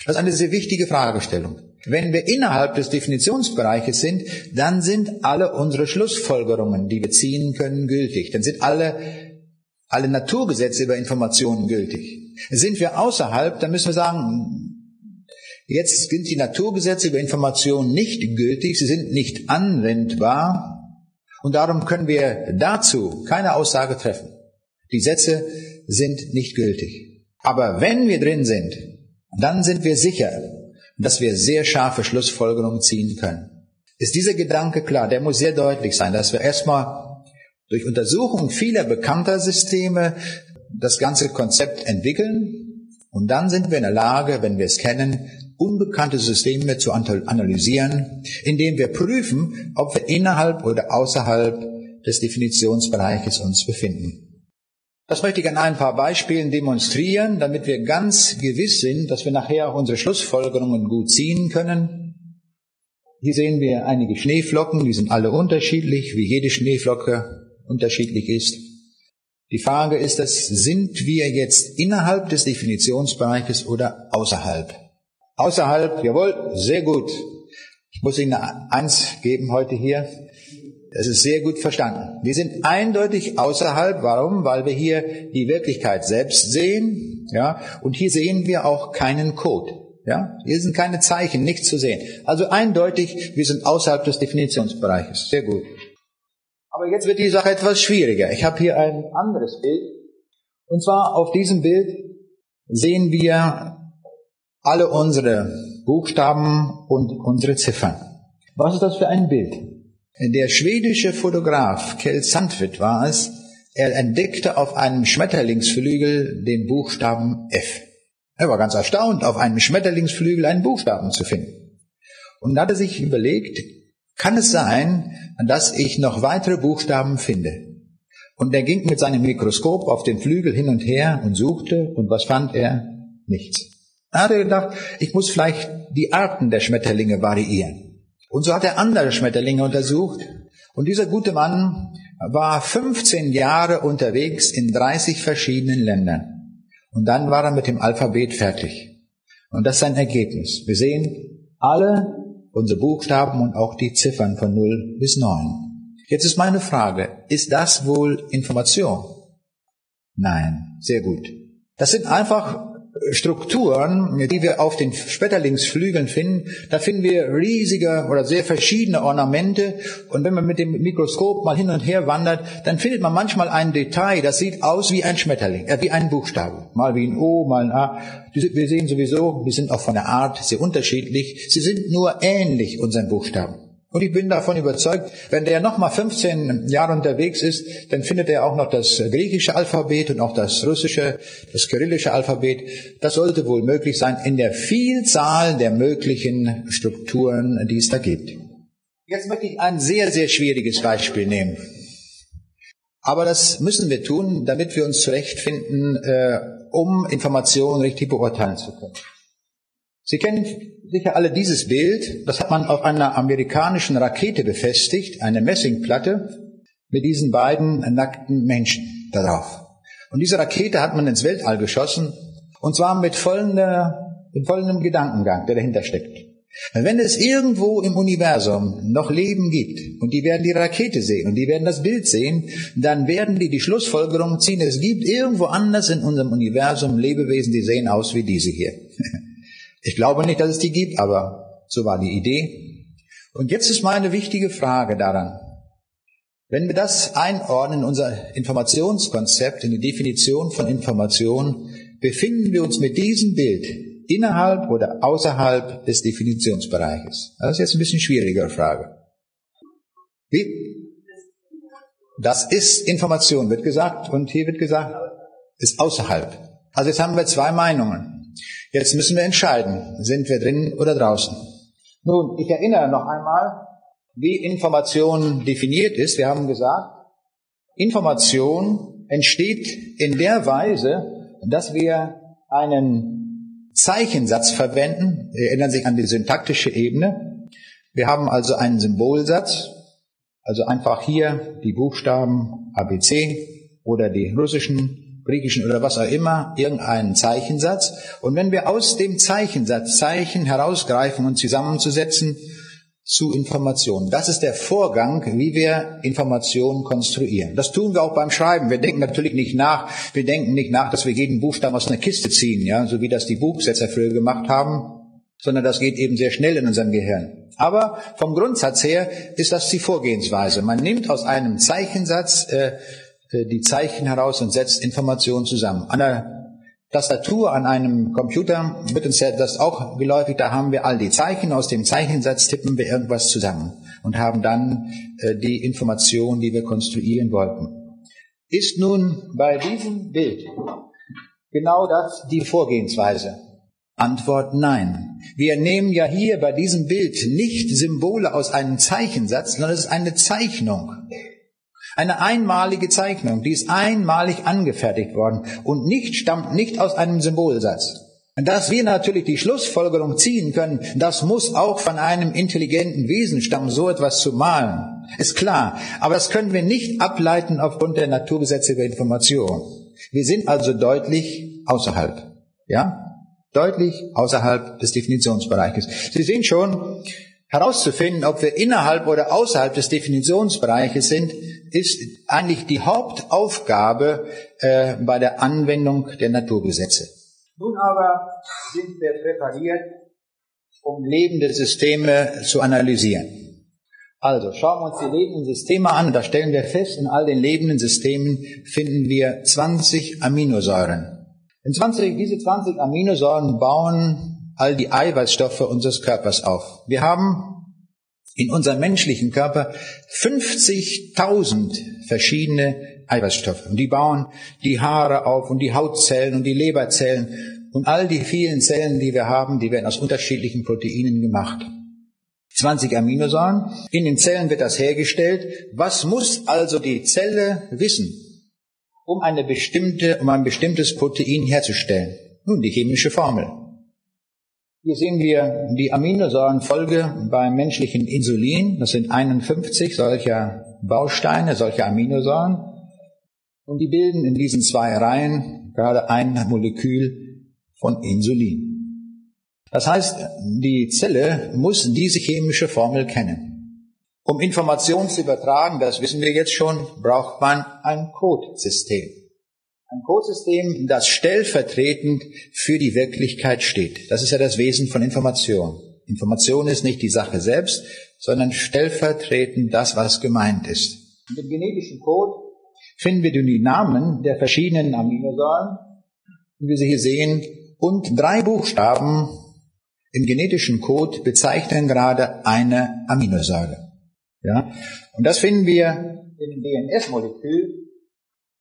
Das ist eine sehr wichtige Fragestellung. Wenn wir innerhalb des Definitionsbereiches sind, dann sind alle unsere Schlussfolgerungen, die wir ziehen können, gültig. Dann sind alle, alle Naturgesetze über Informationen gültig. Sind wir außerhalb, dann müssen wir sagen, Jetzt sind die Naturgesetze über Information nicht gültig, sie sind nicht anwendbar und darum können wir dazu keine Aussage treffen. Die Sätze sind nicht gültig. Aber wenn wir drin sind, dann sind wir sicher, dass wir sehr scharfe Schlussfolgerungen ziehen können. Ist dieser Gedanke klar? Der muss sehr deutlich sein, dass wir erstmal durch Untersuchung vieler bekannter Systeme das ganze Konzept entwickeln und dann sind wir in der Lage, wenn wir es kennen, unbekannte Systeme zu analysieren, indem wir prüfen, ob wir innerhalb oder außerhalb des Definitionsbereiches uns befinden. Das möchte ich an ein paar Beispielen demonstrieren, damit wir ganz gewiss sind, dass wir nachher auch unsere Schlussfolgerungen gut ziehen können. Hier sehen wir einige Schneeflocken, die sind alle unterschiedlich, wie jede Schneeflocke unterschiedlich ist. Die Frage ist, das, sind wir jetzt innerhalb des Definitionsbereiches oder außerhalb? Außerhalb, jawohl, sehr gut. Ich muss Ihnen eins geben heute hier. Es ist sehr gut verstanden. Wir sind eindeutig außerhalb. Warum? Weil wir hier die Wirklichkeit selbst sehen. Ja, und hier sehen wir auch keinen Code. Ja, hier sind keine Zeichen, nichts zu sehen. Also eindeutig, wir sind außerhalb des Definitionsbereiches. Sehr gut. Aber jetzt wird die Sache etwas schwieriger. Ich habe hier ein anderes Bild. Und zwar auf diesem Bild sehen wir alle unsere Buchstaben und unsere Ziffern. Was ist das für ein Bild? Der schwedische Fotograf Kjell Sandvit war es, er entdeckte auf einem Schmetterlingsflügel den Buchstaben F. Er war ganz erstaunt, auf einem Schmetterlingsflügel einen Buchstaben zu finden. Und hatte sich überlegt, kann es sein, dass ich noch weitere Buchstaben finde? Und er ging mit seinem Mikroskop auf den Flügel hin und her und suchte, und was fand er? Nichts. Er gedacht, ich muss vielleicht die Arten der Schmetterlinge variieren. Und so hat er andere Schmetterlinge untersucht. Und dieser gute Mann war 15 Jahre unterwegs in 30 verschiedenen Ländern. Und dann war er mit dem Alphabet fertig. Und das ist sein Ergebnis. Wir sehen alle unsere Buchstaben und auch die Ziffern von 0 bis 9. Jetzt ist meine Frage, ist das wohl Information? Nein, sehr gut. Das sind einfach Strukturen, die wir auf den Schmetterlingsflügeln finden, da finden wir riesige oder sehr verschiedene Ornamente. Und wenn man mit dem Mikroskop mal hin und her wandert, dann findet man manchmal ein Detail, das sieht aus wie ein Schmetterling, äh, wie ein Buchstabe. Mal wie ein O, mal ein A. Wir sehen sowieso, die sind auch von der Art sehr unterschiedlich. Sie sind nur ähnlich unseren Buchstaben. Und ich bin davon überzeugt, wenn der nochmal 15 Jahre unterwegs ist, dann findet er auch noch das griechische Alphabet und auch das russische, das kyrillische Alphabet. Das sollte wohl möglich sein in der Vielzahl der möglichen Strukturen, die es da gibt. Jetzt möchte ich ein sehr, sehr schwieriges Beispiel nehmen. Aber das müssen wir tun, damit wir uns zurechtfinden, äh, um Informationen richtig beurteilen zu können. Sie kennen sicher alle dieses Bild. Das hat man auf einer amerikanischen Rakete befestigt, eine Messingplatte mit diesen beiden nackten Menschen darauf. Und diese Rakete hat man ins Weltall geschossen und zwar mit, vollender, mit Gedankengang, der dahinter steckt. Wenn es irgendwo im Universum noch Leben gibt und die werden die Rakete sehen und die werden das Bild sehen, dann werden die die Schlussfolgerung ziehen, es gibt irgendwo anders in unserem Universum Lebewesen, die sehen aus wie diese hier. Ich glaube nicht, dass es die gibt, aber so war die Idee. Und jetzt ist meine wichtige Frage daran. Wenn wir das einordnen in unser Informationskonzept, in die Definition von Information, befinden wir uns mit diesem Bild innerhalb oder außerhalb des Definitionsbereiches? Das ist jetzt ein bisschen schwierigere Frage. Wie? Das ist Information, wird gesagt, und hier wird gesagt, ist außerhalb. Also jetzt haben wir zwei Meinungen. Jetzt müssen wir entscheiden, sind wir drin oder draußen. Nun, ich erinnere noch einmal, wie Information definiert ist. Wir haben gesagt, Information entsteht in der Weise, dass wir einen Zeichensatz verwenden. Wir erinnern sich an die syntaktische Ebene. Wir haben also einen Symbolsatz, also einfach hier die Buchstaben ABC oder die russischen griechischen oder was auch immer, irgendeinen Zeichensatz. Und wenn wir aus dem Zeichensatz Zeichen herausgreifen und zusammenzusetzen zu Informationen, das ist der Vorgang, wie wir Informationen konstruieren. Das tun wir auch beim Schreiben. Wir denken natürlich nicht nach, wir denken nicht nach, dass wir jeden Buchstaben aus einer Kiste ziehen, ja, so wie das die Buchsetzer früher gemacht haben, sondern das geht eben sehr schnell in unserem Gehirn. Aber vom Grundsatz her ist das die Vorgehensweise. Man nimmt aus einem Zeichensatz äh, die Zeichen heraus und setzt Informationen zusammen. An der Tastatur an einem Computer wird uns ja das auch geläufig, da haben wir all die Zeichen, aus dem Zeichensatz tippen wir irgendwas zusammen und haben dann äh, die Information, die wir konstruieren wollten. Ist nun bei diesem Bild genau das die Vorgehensweise? Antwort nein. Wir nehmen ja hier bei diesem Bild nicht Symbole aus einem Zeichensatz, sondern es ist eine Zeichnung. Eine einmalige Zeichnung, die ist einmalig angefertigt worden und nicht stammt nicht aus einem Symbolsatz. Dass wir natürlich die Schlussfolgerung ziehen können, das muss auch von einem intelligenten Wesen stammen, so etwas zu malen. Ist klar. Aber das können wir nicht ableiten aufgrund der Naturgesetze der Information. Wir sind also deutlich außerhalb. Ja? Deutlich außerhalb des Definitionsbereiches. Sie sehen schon, herauszufinden, ob wir innerhalb oder außerhalb des Definitionsbereiches sind, ist eigentlich die Hauptaufgabe äh, bei der Anwendung der Naturgesetze. Nun aber sind wir präpariert, um lebende Systeme zu analysieren. Also schauen wir uns die lebenden Systeme an. Da stellen wir fest, in all den lebenden Systemen finden wir 20 Aminosäuren. In 20, diese 20 Aminosäuren bauen all die Eiweißstoffe unseres Körpers auf. Wir haben in unserem menschlichen Körper 50.000 verschiedene Eiweißstoffe. Und die bauen die Haare auf und die Hautzellen und die Leberzellen und all die vielen Zellen, die wir haben, die werden aus unterschiedlichen Proteinen gemacht. 20 Aminosäuren. In den Zellen wird das hergestellt. Was muss also die Zelle wissen, um eine bestimmte, um ein bestimmtes Protein herzustellen? Nun, die chemische Formel. Hier sehen wir die Aminosäurenfolge beim menschlichen Insulin. Das sind 51 solcher Bausteine, solcher Aminosäuren. Und die bilden in diesen zwei Reihen gerade ein Molekül von Insulin. Das heißt, die Zelle muss diese chemische Formel kennen. Um Informationen zu übertragen, das wissen wir jetzt schon, braucht man ein Codesystem. Ein Codesystem, das stellvertretend für die Wirklichkeit steht. Das ist ja das Wesen von Information. Information ist nicht die Sache selbst, sondern stellvertretend das, was gemeint ist. Und Im genetischen Code finden wir die Namen der verschiedenen Aminosäuren, wie wir sie hier sehen, und drei Buchstaben im genetischen Code bezeichnen gerade eine Aminosäure. Ja? Und das finden wir im DNS-Molekül.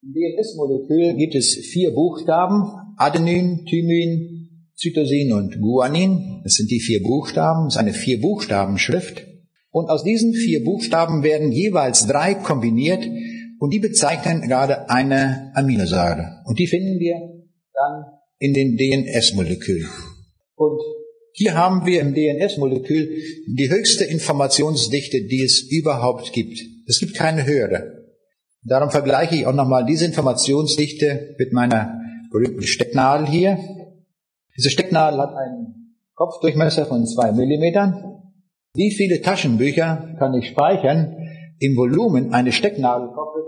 Im DNS-Molekül gibt es vier Buchstaben, Adenin, Thymin, Cytosin und Guanin. Das sind die vier Buchstaben, das ist eine vier-Buchstaben-Schrift. Und aus diesen vier Buchstaben werden jeweils drei kombiniert und die bezeichnen gerade eine Aminosäure. Und die finden wir dann in den DNS-Molekülen. Und hier haben wir im DNS-Molekül die höchste Informationsdichte, die es überhaupt gibt. Es gibt keine höhere. Darum vergleiche ich auch nochmal diese Informationsdichte mit meiner berühmten Stecknadel hier. Diese Stecknadel hat einen Kopfdurchmesser von zwei Millimetern. Wie viele Taschenbücher kann ich speichern im Volumen eines Stecknadelkopfes,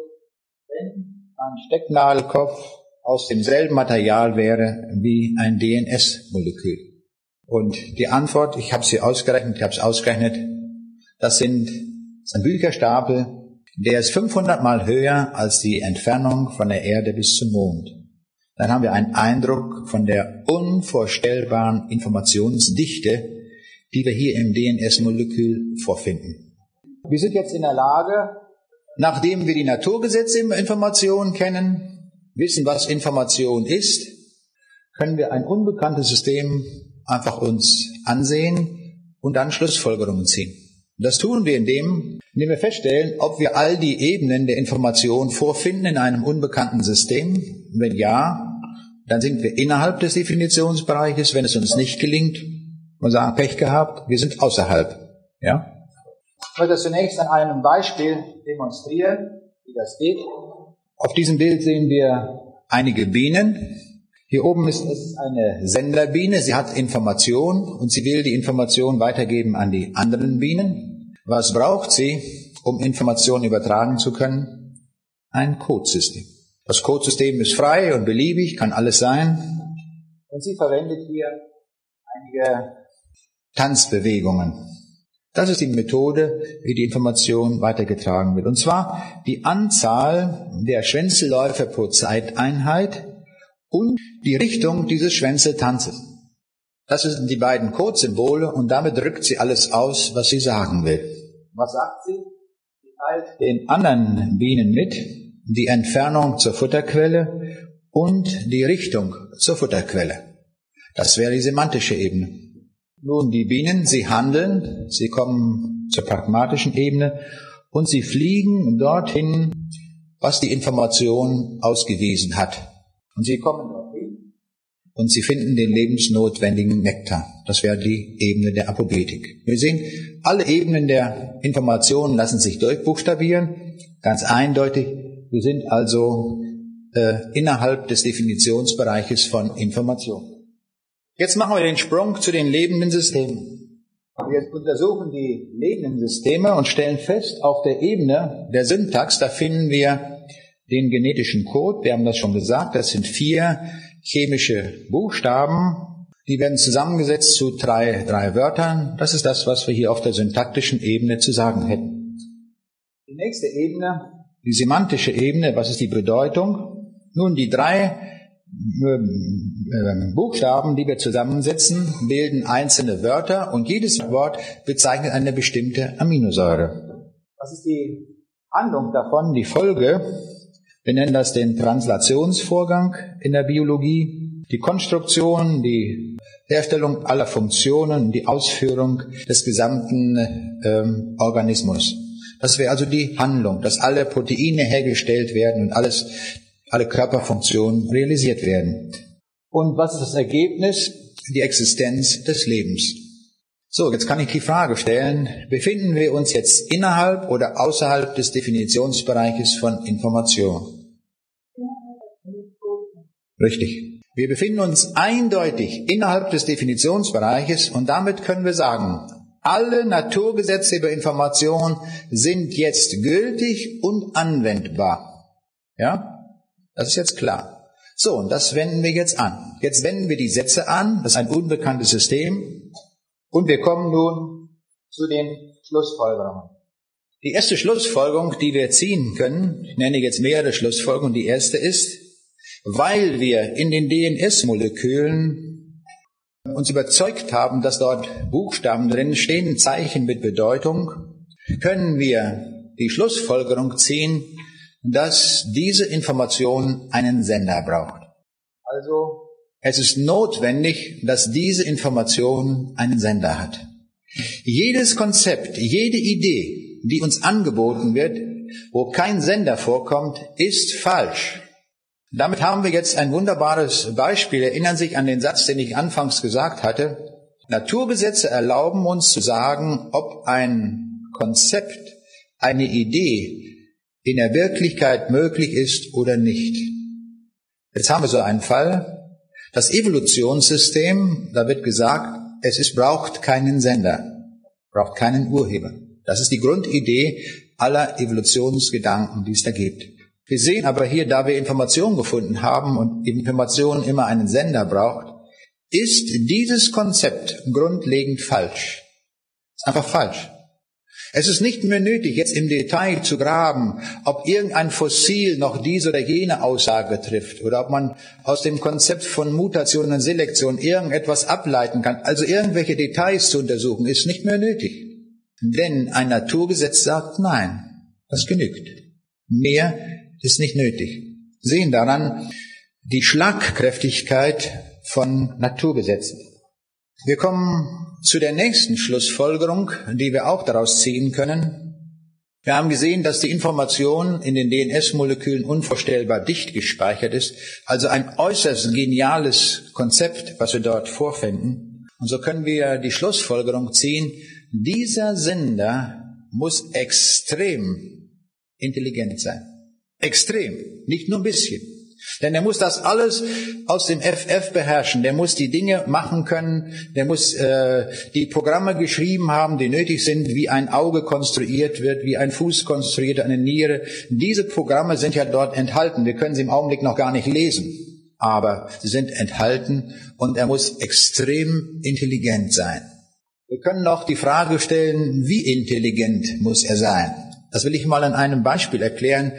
wenn ein Stecknadelkopf aus demselben Material wäre wie ein DNS-Molekül? Und die Antwort, ich habe sie ausgerechnet, ich habe es ausgerechnet, das sind das ein Bücherstapel, der ist 500 mal höher als die Entfernung von der Erde bis zum Mond. Dann haben wir einen Eindruck von der unvorstellbaren Informationsdichte, die wir hier im DNS-Molekül vorfinden. Wir sind jetzt in der Lage, nachdem wir die Naturgesetze in Information kennen, wissen, was Information ist, können wir ein unbekanntes System einfach uns ansehen und dann Schlussfolgerungen ziehen. Das tun wir indem, indem wir feststellen, ob wir all die Ebenen der Information vorfinden in einem unbekannten System. Wenn ja, dann sind wir innerhalb des Definitionsbereiches. Wenn es uns nicht gelingt, wir sagen Pech gehabt, wir sind außerhalb. Ja? Ich möchte zunächst an einem Beispiel demonstrieren, wie das geht. Auf diesem Bild sehen wir einige Bienen, hier oben ist es eine Senderbiene. Sie hat Information und sie will die Information weitergeben an die anderen Bienen. Was braucht sie, um Informationen übertragen zu können? Ein Codesystem. Das Codesystem ist frei und beliebig, kann alles sein. Und sie verwendet hier einige Tanzbewegungen. Das ist die Methode, wie die Information weitergetragen wird. Und zwar die Anzahl der Schwänzelläufe pro Zeiteinheit und die Richtung dieses Schwänzeltanzes. Das sind die beiden Codesymbole und damit drückt sie alles aus, was sie sagen will. Was sagt sie? Sie teilt den anderen Bienen mit die Entfernung zur Futterquelle und die Richtung zur Futterquelle. Das wäre die semantische Ebene. Nun, die Bienen, sie handeln, sie kommen zur pragmatischen Ebene und sie fliegen dorthin, was die Information ausgewiesen hat. Und sie kommen und sie finden den lebensnotwendigen Nektar. Das wäre die Ebene der Apogetik. Wir sehen, alle Ebenen der Informationen lassen sich durchbuchstabieren, ganz eindeutig. Wir sind also äh, innerhalb des Definitionsbereiches von Information. Jetzt machen wir den Sprung zu den lebenden Systemen. Wir untersuchen die lebenden Systeme und stellen fest, auf der Ebene der Syntax, da finden wir den genetischen Code. Wir haben das schon gesagt. Das sind vier chemische Buchstaben. Die werden zusammengesetzt zu drei, drei Wörtern. Das ist das, was wir hier auf der syntaktischen Ebene zu sagen hätten. Die nächste Ebene, die semantische Ebene, was ist die Bedeutung? Nun, die drei äh, Buchstaben, die wir zusammensetzen, bilden einzelne Wörter und jedes Wort bezeichnet eine bestimmte Aminosäure. Was ist die Handlung davon, die Folge? Wir nennen das den Translationsvorgang in der Biologie, die Konstruktion, die Herstellung aller Funktionen, die Ausführung des gesamten ähm, Organismus. Das wäre also die Handlung, dass alle Proteine hergestellt werden und alles, alle Körperfunktionen realisiert werden. Und was ist das Ergebnis? Die Existenz des Lebens. So, jetzt kann ich die Frage stellen, befinden wir uns jetzt innerhalb oder außerhalb des Definitionsbereiches von Information? Richtig. Wir befinden uns eindeutig innerhalb des Definitionsbereiches und damit können wir sagen, alle Naturgesetze über Information sind jetzt gültig und anwendbar. Ja? Das ist jetzt klar. So, und das wenden wir jetzt an. Jetzt wenden wir die Sätze an, das ist ein unbekanntes System, und wir kommen nun zu den Schlussfolgerungen. Die erste Schlussfolgerung, die wir ziehen können, ich nenne jetzt mehrere Schlussfolgerungen, die erste ist, weil wir in den DNS-Molekülen uns überzeugt haben, dass dort Buchstaben drin stehen, Zeichen mit Bedeutung, können wir die Schlussfolgerung ziehen, dass diese Information einen Sender braucht. Also es ist notwendig, dass diese Information einen Sender hat. Jedes Konzept, jede Idee, die uns angeboten wird, wo kein Sender vorkommt, ist falsch. Damit haben wir jetzt ein wunderbares Beispiel. Erinnern sich an den Satz, den ich anfangs gesagt hatte. Naturgesetze erlauben uns zu sagen, ob ein Konzept, eine Idee in der Wirklichkeit möglich ist oder nicht. Jetzt haben wir so einen Fall. Das Evolutionssystem, da wird gesagt, es ist, braucht keinen Sender, braucht keinen Urheber. Das ist die Grundidee aller Evolutionsgedanken, die es da gibt. Wir sehen aber hier, da wir Informationen gefunden haben und Information immer einen Sender braucht, ist dieses Konzept grundlegend falsch. Ist einfach falsch. Es ist nicht mehr nötig, jetzt im Detail zu graben, ob irgendein Fossil noch diese oder jene Aussage trifft oder ob man aus dem Konzept von Mutation und Selektion irgendetwas ableiten kann. Also irgendwelche Details zu untersuchen, ist nicht mehr nötig. Denn ein Naturgesetz sagt nein, das genügt. Mehr ist nicht nötig. Sehen daran die Schlagkräftigkeit von Naturgesetzen. Wir kommen zu der nächsten Schlussfolgerung, die wir auch daraus ziehen können. Wir haben gesehen, dass die Information in den DNS-Molekülen unvorstellbar dicht gespeichert ist, also ein äußerst geniales Konzept, was wir dort vorfinden. Und so können wir die Schlussfolgerung ziehen, dieser Sender muss extrem intelligent sein. Extrem, nicht nur ein bisschen. Denn er muss das alles aus dem FF beherrschen. Der muss die Dinge machen können. Der muss äh, die Programme geschrieben haben, die nötig sind, wie ein Auge konstruiert wird, wie ein Fuß konstruiert, eine Niere. Diese Programme sind ja dort enthalten. Wir können sie im Augenblick noch gar nicht lesen. Aber sie sind enthalten und er muss extrem intelligent sein. Wir können noch die Frage stellen, wie intelligent muss er sein? Das will ich mal an einem Beispiel erklären.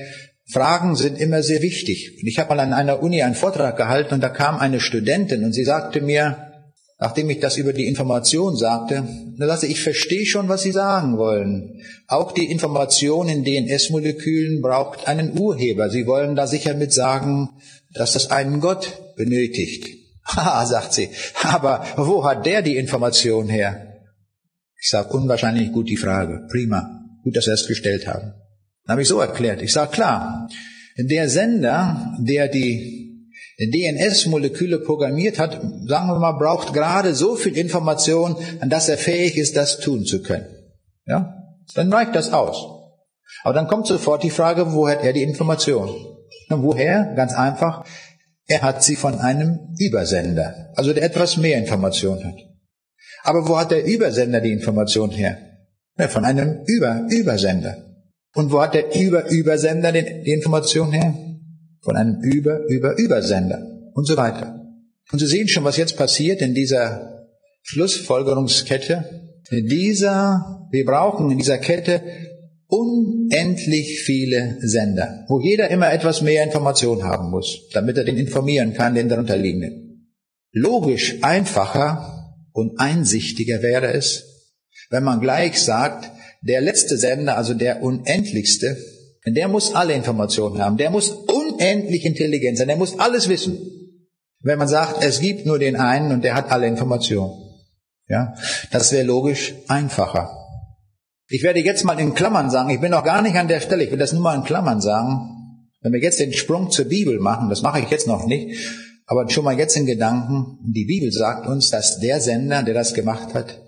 Fragen sind immer sehr wichtig. Und ich habe mal an einer Uni einen Vortrag gehalten und da kam eine Studentin und sie sagte mir, nachdem ich das über die Information sagte, da sagte ich verstehe schon, was Sie sagen wollen. Auch die Information in DNS-Molekülen braucht einen Urheber. Sie wollen da sicher mit sagen, dass das einen Gott benötigt. Haha, sagt sie. Aber wo hat der die Information her? Ich sage, unwahrscheinlich gut die Frage. Prima. Gut, dass Sie es gestellt haben. Dann habe ich so erklärt. Ich sage klar, der Sender, der die DNS-Moleküle programmiert hat, sagen wir mal, braucht gerade so viel Information, an dass er fähig ist, das tun zu können. Ja? Dann reicht das aus. Aber dann kommt sofort die Frage, wo hat er die Information? Und woher? Ganz einfach. Er hat sie von einem Übersender, also der etwas mehr Information hat. Aber wo hat der Übersender die Information her? Ja, von einem Über-Übersender. Und wo hat der Über-Übersender die Information her? Von einem Über-Über-Übersender und so weiter. Und Sie sehen schon, was jetzt passiert in dieser Schlussfolgerungskette. In dieser, wir brauchen in dieser Kette unendlich viele Sender, wo jeder immer etwas mehr Information haben muss, damit er den informieren kann, den darunterliegenden. Logisch einfacher und einsichtiger wäre es, wenn man gleich sagt, der letzte Sender, also der unendlichste, der muss alle Informationen haben, der muss unendlich intelligent sein, der muss alles wissen. Wenn man sagt, es gibt nur den einen und der hat alle Informationen. Ja, das wäre logisch einfacher. Ich werde jetzt mal in Klammern sagen, ich bin noch gar nicht an der Stelle, ich will das nur mal in Klammern sagen. Wenn wir jetzt den Sprung zur Bibel machen, das mache ich jetzt noch nicht, aber schon mal jetzt in Gedanken, die Bibel sagt uns, dass der Sender, der das gemacht hat,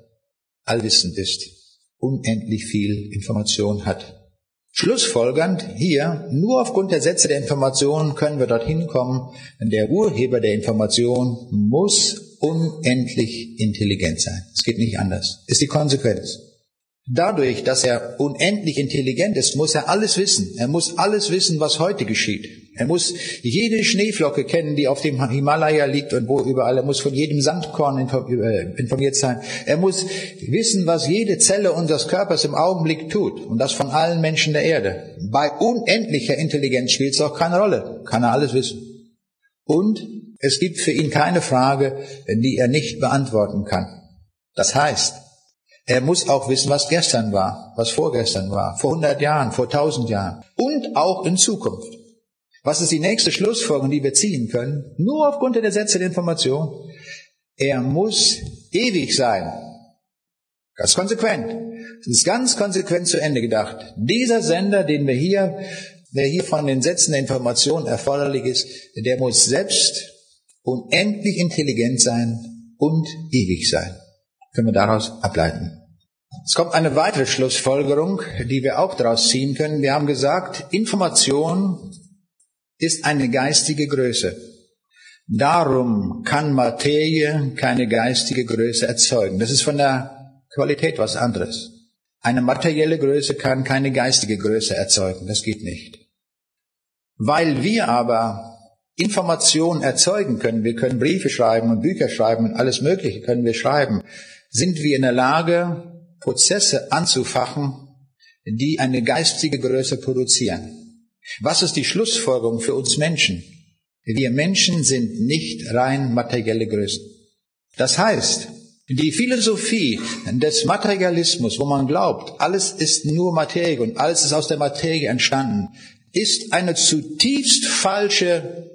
allwissend ist unendlich viel Information hat. Schlussfolgernd hier, nur aufgrund der Sätze der Information können wir dorthin kommen, der Urheber der Information muss unendlich intelligent sein. Es geht nicht anders. Ist die Konsequenz. Dadurch, dass er unendlich intelligent ist, muss er alles wissen. Er muss alles wissen, was heute geschieht. Er muss jede Schneeflocke kennen, die auf dem Himalaya liegt und wo überall. Er muss von jedem Sandkorn äh, informiert sein. Er muss wissen, was jede Zelle unseres Körpers im Augenblick tut. Und das von allen Menschen der Erde. Bei unendlicher Intelligenz spielt es auch keine Rolle. Kann er alles wissen. Und es gibt für ihn keine Frage, die er nicht beantworten kann. Das heißt, er muss auch wissen, was gestern war, was vorgestern war, vor 100 Jahren, vor 1000 Jahren und auch in Zukunft. Was ist die nächste Schlussfolgerung, die wir ziehen können? Nur aufgrund der Sätze der Information. Er muss ewig sein. Ganz konsequent. Das ist ganz konsequent zu Ende gedacht. Dieser Sender, den wir hier, der hier von den Sätzen der Information erforderlich ist, der muss selbst unendlich intelligent sein und ewig sein. Können wir daraus ableiten. Es kommt eine weitere Schlussfolgerung, die wir auch daraus ziehen können. Wir haben gesagt, Information ist eine geistige Größe. Darum kann Materie keine geistige Größe erzeugen. Das ist von der Qualität was anderes. Eine materielle Größe kann keine geistige Größe erzeugen. Das geht nicht. Weil wir aber Informationen erzeugen können, wir können Briefe schreiben und Bücher schreiben und alles Mögliche können wir schreiben, sind wir in der Lage, Prozesse anzufachen, die eine geistige Größe produzieren. Was ist die Schlussfolgerung für uns Menschen? Wir Menschen sind nicht rein materielle Größen. Das heißt, die Philosophie des Materialismus, wo man glaubt, alles ist nur Materie und alles ist aus der Materie entstanden, ist eine zutiefst falsche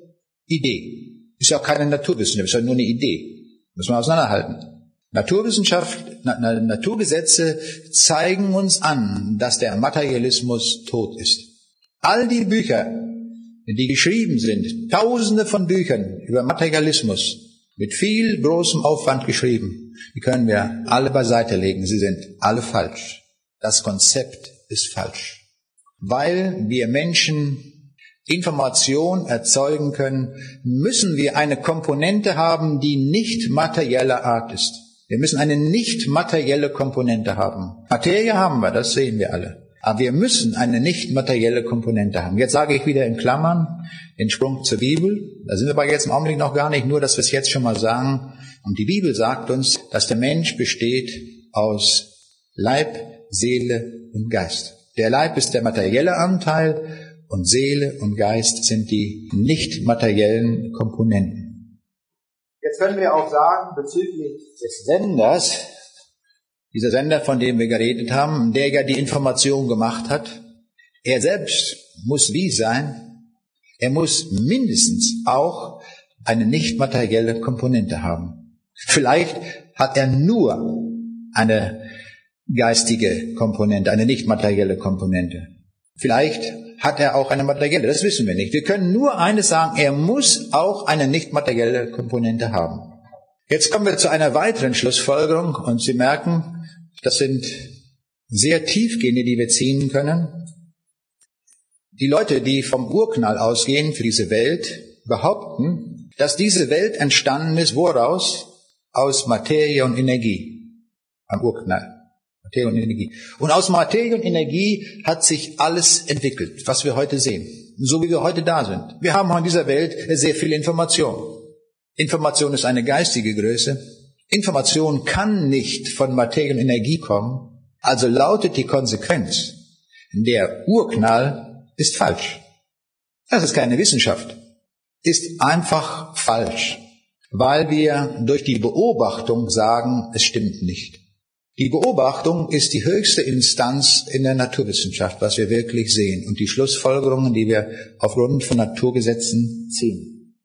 Idee. Ist ja auch keine Naturwissenschaft, ist ja nur eine Idee. Muss man auseinanderhalten. Naturwissenschaft, Na, Naturgesetze zeigen uns an, dass der Materialismus tot ist. All die Bücher, die geschrieben sind, tausende von Büchern über Materialismus, mit viel großem Aufwand geschrieben, die können wir alle beiseite legen. Sie sind alle falsch. Das Konzept ist falsch. Weil wir Menschen Information erzeugen können, müssen wir eine Komponente haben, die nicht materieller Art ist. Wir müssen eine nicht materielle Komponente haben. Materie haben wir, das sehen wir alle. Aber wir müssen eine nicht materielle Komponente haben. Jetzt sage ich wieder in Klammern den Sprung zur Bibel. Da sind wir aber jetzt im Augenblick noch gar nicht, nur dass wir es jetzt schon mal sagen. Und die Bibel sagt uns, dass der Mensch besteht aus Leib, Seele und Geist. Der Leib ist der materielle Anteil und Seele und Geist sind die nicht materiellen Komponenten. Jetzt können wir auch sagen, bezüglich des Senders, dieser Sender, von dem wir geredet haben, der ja die Information gemacht hat, er selbst muss wie sein? Er muss mindestens auch eine nicht materielle Komponente haben. Vielleicht hat er nur eine geistige Komponente, eine nicht materielle Komponente. Vielleicht hat er auch eine materielle? Das wissen wir nicht. Wir können nur eines sagen, er muss auch eine nicht materielle Komponente haben. Jetzt kommen wir zu einer weiteren Schlussfolgerung und Sie merken, das sind sehr tiefgehende, die wir ziehen können. Die Leute, die vom Urknall ausgehen für diese Welt, behaupten, dass diese Welt entstanden ist, woraus? Aus Materie und Energie. Am Urknall. Materie und Energie. Und aus Materie und Energie hat sich alles entwickelt, was wir heute sehen. So wie wir heute da sind. Wir haben in dieser Welt sehr viel Information. Information ist eine geistige Größe. Information kann nicht von Materie und Energie kommen. Also lautet die Konsequenz, der Urknall ist falsch. Das ist keine Wissenschaft. Ist einfach falsch. Weil wir durch die Beobachtung sagen, es stimmt nicht. Die Beobachtung ist die höchste Instanz in der Naturwissenschaft, was wir wirklich sehen und die Schlussfolgerungen, die wir aufgrund von Naturgesetzen ziehen.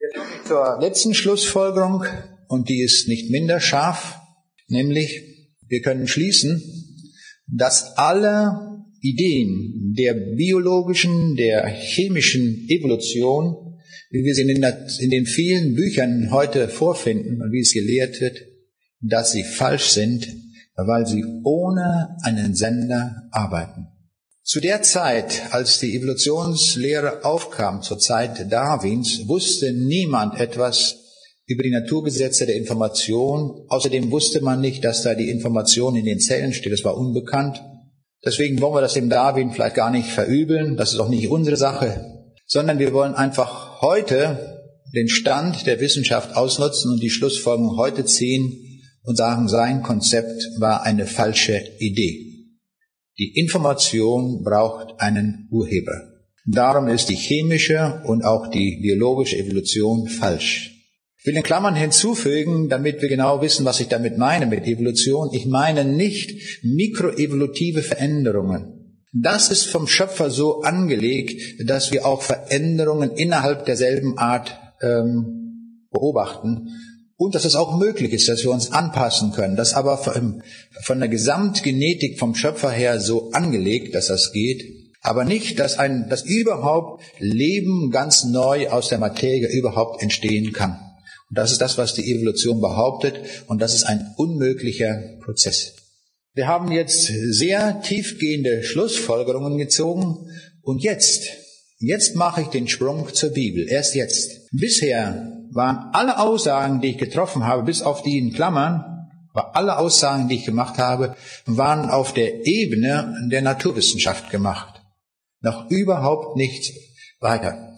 Jetzt komme ich zur letzten Schlussfolgerung und die ist nicht minder scharf, nämlich wir können schließen, dass alle Ideen der biologischen, der chemischen Evolution, wie wir sie in den, in den vielen Büchern heute vorfinden und wie es gelehrt wird, dass sie falsch sind, weil sie ohne einen Sender arbeiten. Zu der Zeit, als die Evolutionslehre aufkam, zur Zeit Darwins, wusste niemand etwas über die Naturgesetze der Information. Außerdem wusste man nicht, dass da die Information in den Zellen steht. Das war unbekannt. Deswegen wollen wir das dem Darwin vielleicht gar nicht verübeln. Das ist auch nicht unsere Sache, sondern wir wollen einfach heute den Stand der Wissenschaft ausnutzen und die Schlussfolgerung heute ziehen und sagen, sein Konzept war eine falsche Idee. Die Information braucht einen Urheber. Darum ist die chemische und auch die biologische Evolution falsch. Ich will in Klammern hinzufügen, damit wir genau wissen, was ich damit meine mit Evolution. Ich meine nicht mikroevolutive Veränderungen. Das ist vom Schöpfer so angelegt, dass wir auch Veränderungen innerhalb derselben Art ähm, beobachten und dass es auch möglich ist, dass wir uns anpassen können. Das aber von, der Gesamtgenetik vom Schöpfer her so angelegt, dass das geht, aber nicht, dass ein, dass überhaupt Leben ganz neu aus der Materie überhaupt entstehen kann. Und das ist das, was die Evolution behauptet, und das ist ein unmöglicher Prozess. Wir haben jetzt sehr tiefgehende Schlussfolgerungen gezogen, und jetzt, jetzt mache ich den Sprung zur Bibel, erst jetzt. Bisher waren alle Aussagen, die ich getroffen habe, bis auf die in Klammern, aber alle Aussagen, die ich gemacht habe, waren auf der Ebene der Naturwissenschaft gemacht. Noch überhaupt nicht weiter.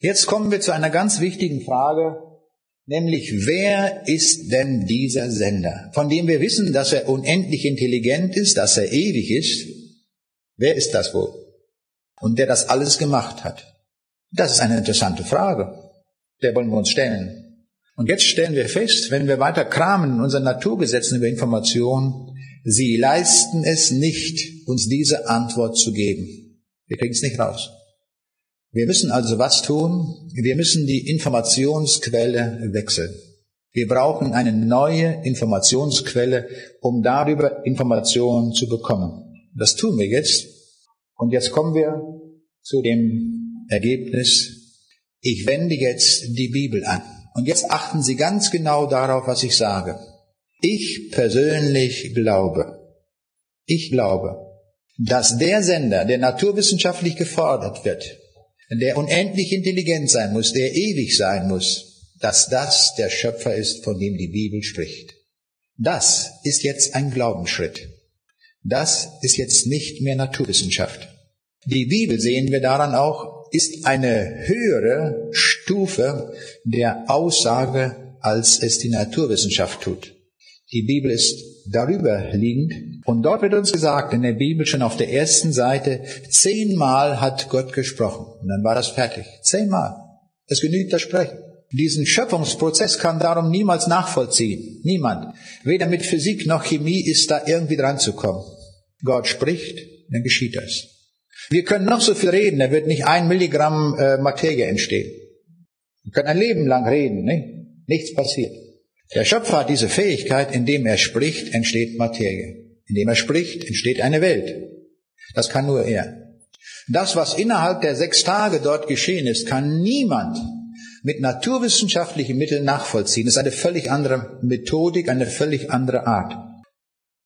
Jetzt kommen wir zu einer ganz wichtigen Frage, nämlich wer ist denn dieser Sender, von dem wir wissen, dass er unendlich intelligent ist, dass er ewig ist? Wer ist das wohl? Und der das alles gemacht hat? Das ist eine interessante Frage der wollen wir uns stellen. Und jetzt stellen wir fest, wenn wir weiter kramen in unseren Naturgesetzen über Information, sie leisten es nicht, uns diese Antwort zu geben. Wir kriegen es nicht raus. Wir müssen also was tun? Wir müssen die Informationsquelle wechseln. Wir brauchen eine neue Informationsquelle, um darüber Informationen zu bekommen. Das tun wir jetzt. Und jetzt kommen wir zu dem Ergebnis, ich wende jetzt die Bibel an. Und jetzt achten Sie ganz genau darauf, was ich sage. Ich persönlich glaube, ich glaube, dass der Sender, der naturwissenschaftlich gefordert wird, der unendlich intelligent sein muss, der ewig sein muss, dass das der Schöpfer ist, von dem die Bibel spricht. Das ist jetzt ein Glaubensschritt. Das ist jetzt nicht mehr Naturwissenschaft. Die Bibel sehen wir daran auch, ist eine höhere Stufe der Aussage, als es die Naturwissenschaft tut. Die Bibel ist darüber liegend. Und dort wird uns gesagt, in der Bibel schon auf der ersten Seite, zehnmal hat Gott gesprochen. Und dann war das fertig. Zehnmal. Es genügt das Sprechen. Diesen Schöpfungsprozess kann darum niemals nachvollziehen. Niemand. Weder mit Physik noch Chemie ist da irgendwie dran zu kommen. Gott spricht, dann geschieht das. Wir können noch so viel reden, da wird nicht ein Milligramm äh, Materie entstehen. Wir können ein Leben lang reden, ne? nichts passiert. Der Schöpfer hat diese Fähigkeit, indem er spricht, entsteht Materie. Indem er spricht, entsteht eine Welt. Das kann nur er. Das, was innerhalb der sechs Tage dort geschehen ist, kann niemand mit naturwissenschaftlichen Mitteln nachvollziehen. Das ist eine völlig andere Methodik, eine völlig andere Art.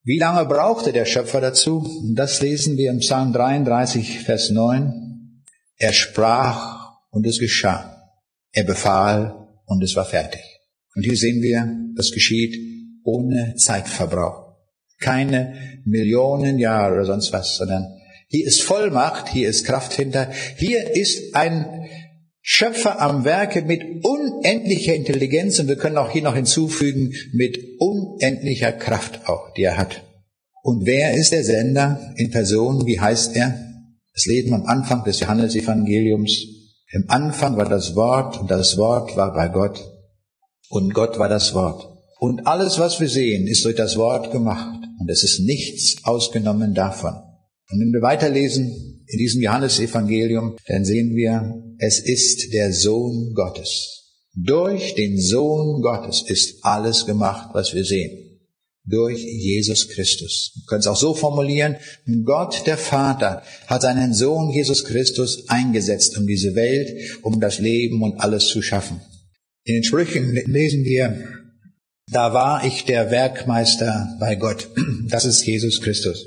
Wie lange brauchte der Schöpfer dazu? Das lesen wir im Psalm 33, Vers 9. Er sprach und es geschah. Er befahl und es war fertig. Und hier sehen wir, das geschieht ohne Zeitverbrauch. Keine Millionen Jahre oder sonst was, sondern hier ist Vollmacht, hier ist Kraft hinter, hier ist ein Schöpfer am Werke mit unendlicher Intelligenz und wir können auch hier noch hinzufügen, mit unendlicher Kraft auch, die er hat. Und wer ist der Sender in Person? Wie heißt er? Das lesen am Anfang des Johannesevangeliums. Im Anfang war das Wort und das Wort war bei Gott und Gott war das Wort. Und alles, was wir sehen, ist durch das Wort gemacht und es ist nichts ausgenommen davon. Und wenn wir weiterlesen in diesem Johannesevangelium, dann sehen wir, es ist der Sohn Gottes. Durch den Sohn Gottes ist alles gemacht, was wir sehen. Durch Jesus Christus. Wir können es auch so formulieren, Gott der Vater hat seinen Sohn Jesus Christus eingesetzt, um diese Welt, um das Leben und alles zu schaffen. In den Sprüchen lesen wir, da war ich der Werkmeister bei Gott. Das ist Jesus Christus.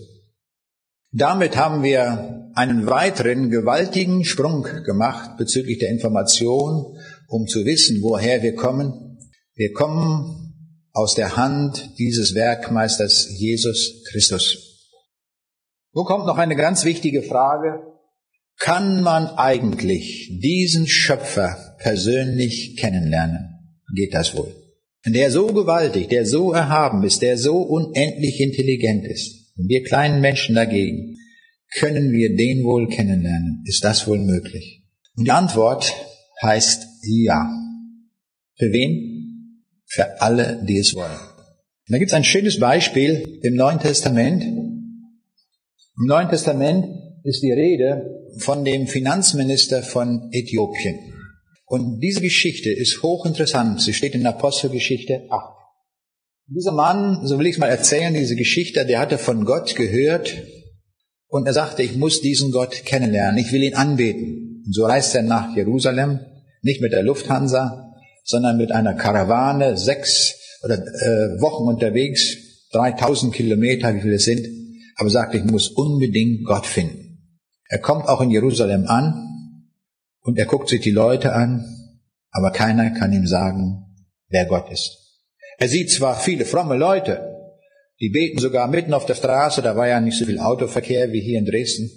Damit haben wir einen weiteren gewaltigen Sprung gemacht bezüglich der Information, um zu wissen, woher wir kommen. Wir kommen aus der Hand dieses Werkmeisters Jesus Christus. Wo kommt noch eine ganz wichtige Frage. Kann man eigentlich diesen Schöpfer persönlich kennenlernen? Geht das wohl? Der so gewaltig, der so erhaben ist, der so unendlich intelligent ist. Und wir kleinen Menschen dagegen, können wir den wohl kennenlernen? Ist das wohl möglich? Und die Antwort heißt ja. Für wen? Für alle, die es wollen. Und da gibt es ein schönes Beispiel im Neuen Testament. Im Neuen Testament ist die Rede von dem Finanzminister von Äthiopien. Und diese Geschichte ist hochinteressant. Sie steht in Apostelgeschichte 8. Dieser Mann, so will ich es mal erzählen, diese Geschichte, der hatte von Gott gehört und er sagte, ich muss diesen Gott kennenlernen, ich will ihn anbeten. Und so reist er nach Jerusalem, nicht mit der Lufthansa, sondern mit einer Karawane, sechs oder äh, Wochen unterwegs, 3000 Kilometer, wie viele es sind, aber sagte, ich muss unbedingt Gott finden. Er kommt auch in Jerusalem an und er guckt sich die Leute an, aber keiner kann ihm sagen, wer Gott ist. Er sieht zwar viele fromme Leute, die beten sogar mitten auf der Straße, da war ja nicht so viel Autoverkehr wie hier in Dresden.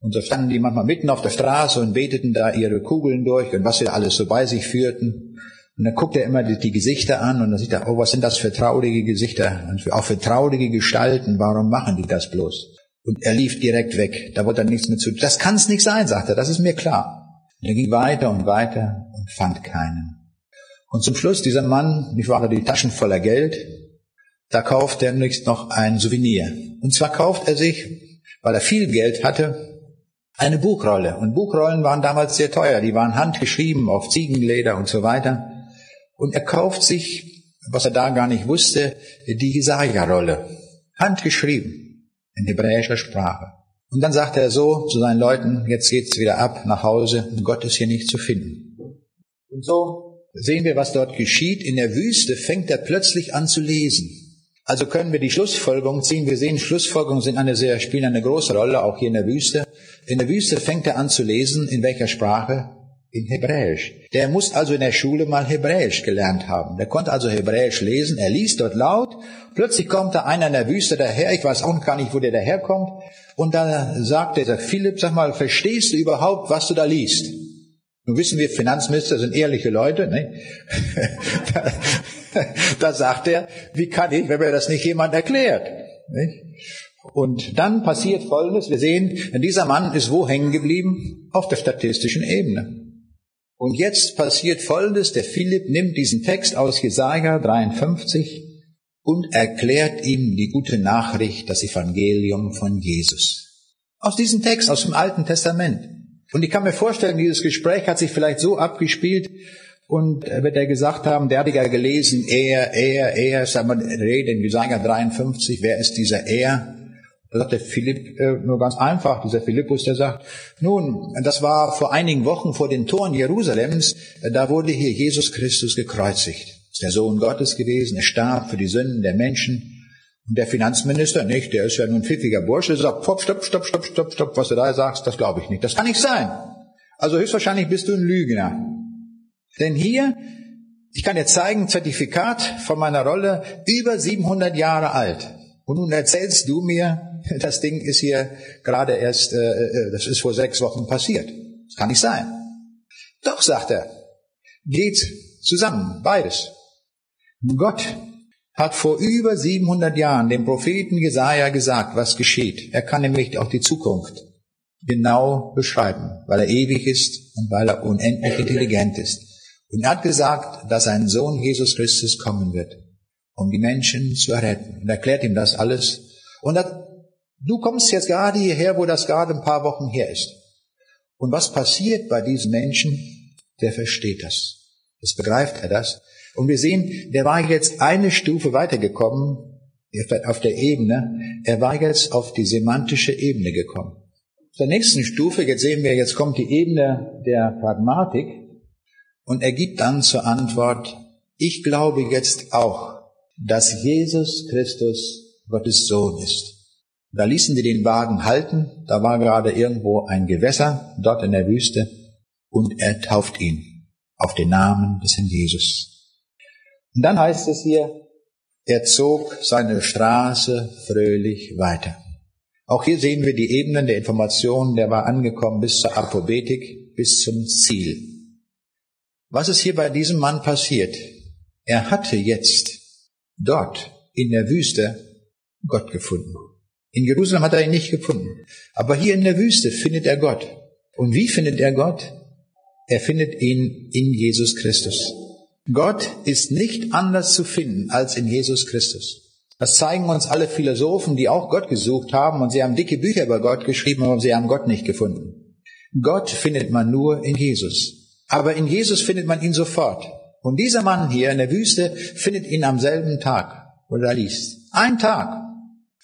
Und so standen die manchmal mitten auf der Straße und beteten da ihre Kugeln durch und was sie alles so bei sich führten. Und dann guckt er immer die, die Gesichter an und dann sieht er, oh, was sind das für traurige Gesichter und auch für traurige Gestalten, warum machen die das bloß? Und er lief direkt weg, da wurde dann nichts mehr zu. Das kann es nicht sein, sagt er, das ist mir klar. Und er ging weiter und weiter und fand keinen. Und zum Schluss, dieser Mann, nicht wahr, die Taschen voller Geld, da kauft er nicht noch ein Souvenir. Und zwar kauft er sich, weil er viel Geld hatte, eine Buchrolle. Und Buchrollen waren damals sehr teuer. Die waren handgeschrieben auf Ziegenleder und so weiter. Und er kauft sich, was er da gar nicht wusste, die Jesaja-Rolle. Handgeschrieben. In hebräischer Sprache. Und dann sagt er so zu seinen Leuten, jetzt geht's wieder ab nach Hause Gott ist hier nicht zu finden. Und so sehen wir, was dort geschieht. In der Wüste fängt er plötzlich an zu lesen. Also können wir die Schlussfolgerung ziehen. Wir sehen, Schlussfolgerungen sind eine sehr, spielen eine große Rolle, auch hier in der Wüste. In der Wüste fängt er an zu lesen. In welcher Sprache? In Hebräisch. Der muss also in der Schule mal Hebräisch gelernt haben. Der konnte also Hebräisch lesen. Er liest dort laut. Plötzlich kommt da einer in der Wüste daher. Ich weiß auch gar nicht, wo der daherkommt. Und da sagt der Philipp, sag mal, verstehst du überhaupt, was du da liest? Nun wissen wir, Finanzminister sind ehrliche Leute. Ne? da sagt er, wie kann ich, wenn mir das nicht jemand erklärt? Und dann passiert Folgendes. Wir sehen, dieser Mann ist wo hängen geblieben? Auf der statistischen Ebene. Und jetzt passiert Folgendes. Der Philipp nimmt diesen Text aus Jesaja 53 und erklärt ihm die gute Nachricht, das Evangelium von Jesus. Aus diesem Text, aus dem Alten Testament. Und ich kann mir vorstellen, dieses Gespräch hat sich vielleicht so abgespielt, und wird er gesagt haben, der hat ja gelesen, er, er, er, sagen wir, Rede in Jesaja 53, wer ist dieser er? Da sagt der Philipp äh, nur ganz einfach, dieser Philippus, der sagt, nun, das war vor einigen Wochen vor den Toren Jerusalems, da wurde hier Jesus Christus gekreuzigt. Ist der Sohn Gottes gewesen, er starb für die Sünden der Menschen. Und der Finanzminister, nicht, der ist ja nun pfiffiger Bursche, sagt, stopp, stopp, stopp, stopp, stopp, stopp, was du da sagst, das glaube ich nicht. Das kann nicht sein. Also höchstwahrscheinlich bist du ein Lügner. Denn hier, ich kann dir zeigen, Zertifikat von meiner Rolle, über 700 Jahre alt. Und nun erzählst du mir, das Ding ist hier gerade erst, äh, äh, das ist vor sechs Wochen passiert. Das kann nicht sein. Doch, sagt er, geht zusammen, beides. Gott hat vor über 700 Jahren dem Propheten Jesaja gesagt, was geschieht. Er kann nämlich auch die Zukunft genau beschreiben, weil er ewig ist und weil er unendlich intelligent ist. Und er hat gesagt, dass sein Sohn Jesus Christus kommen wird, um die Menschen zu erretten. Und erklärt ihm das alles. Und er, du kommst jetzt gerade hierher, wo das gerade ein paar Wochen her ist. Und was passiert bei diesem Menschen? Der versteht das. Jetzt begreift er das. Und wir sehen, der war jetzt eine Stufe weitergekommen auf der Ebene. Er war jetzt auf die semantische Ebene gekommen. Der nächsten Stufe, jetzt sehen wir, jetzt kommt die Ebene der Pragmatik. Und er gibt dann zur Antwort, ich glaube jetzt auch, dass Jesus Christus Gottes Sohn ist. Da ließen die den Wagen halten, da war gerade irgendwo ein Gewässer, dort in der Wüste, und er tauft ihn auf den Namen des Herrn Jesus. Und dann heißt es hier, er zog seine Straße fröhlich weiter. Auch hier sehen wir die Ebenen der Informationen, der war angekommen bis zur Apobetik, bis zum Ziel. Was ist hier bei diesem Mann passiert? Er hatte jetzt dort in der Wüste Gott gefunden. In Jerusalem hat er ihn nicht gefunden. Aber hier in der Wüste findet er Gott. Und wie findet er Gott? Er findet ihn in Jesus Christus. Gott ist nicht anders zu finden als in Jesus Christus. Das zeigen uns alle Philosophen, die auch Gott gesucht haben und sie haben dicke Bücher über Gott geschrieben, aber sie haben Gott nicht gefunden. Gott findet man nur in Jesus. Aber in Jesus findet man ihn sofort. Und dieser Mann hier in der Wüste findet ihn am selben Tag, wo er liest. Ein Tag.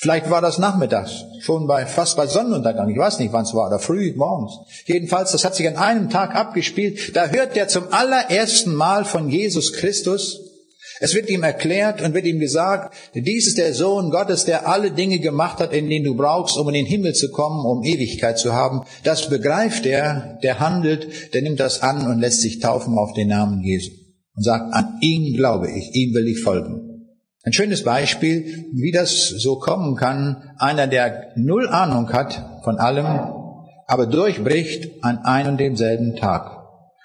Vielleicht war das nachmittags, schon bei, fast bei Sonnenuntergang. Ich weiß nicht, wann es war, oder früh, morgens. Jedenfalls, das hat sich an einem Tag abgespielt. Da hört er zum allerersten Mal von Jesus Christus. Es wird ihm erklärt und wird ihm gesagt, dies ist der Sohn Gottes, der alle Dinge gemacht hat, in denen du brauchst, um in den Himmel zu kommen, um Ewigkeit zu haben. Das begreift er, der handelt, der nimmt das an und lässt sich taufen auf den Namen Jesu. Und sagt, an ihn glaube ich, ihm will ich folgen. Ein schönes Beispiel, wie das so kommen kann. Einer, der null Ahnung hat von allem, aber durchbricht an einem und demselben Tag.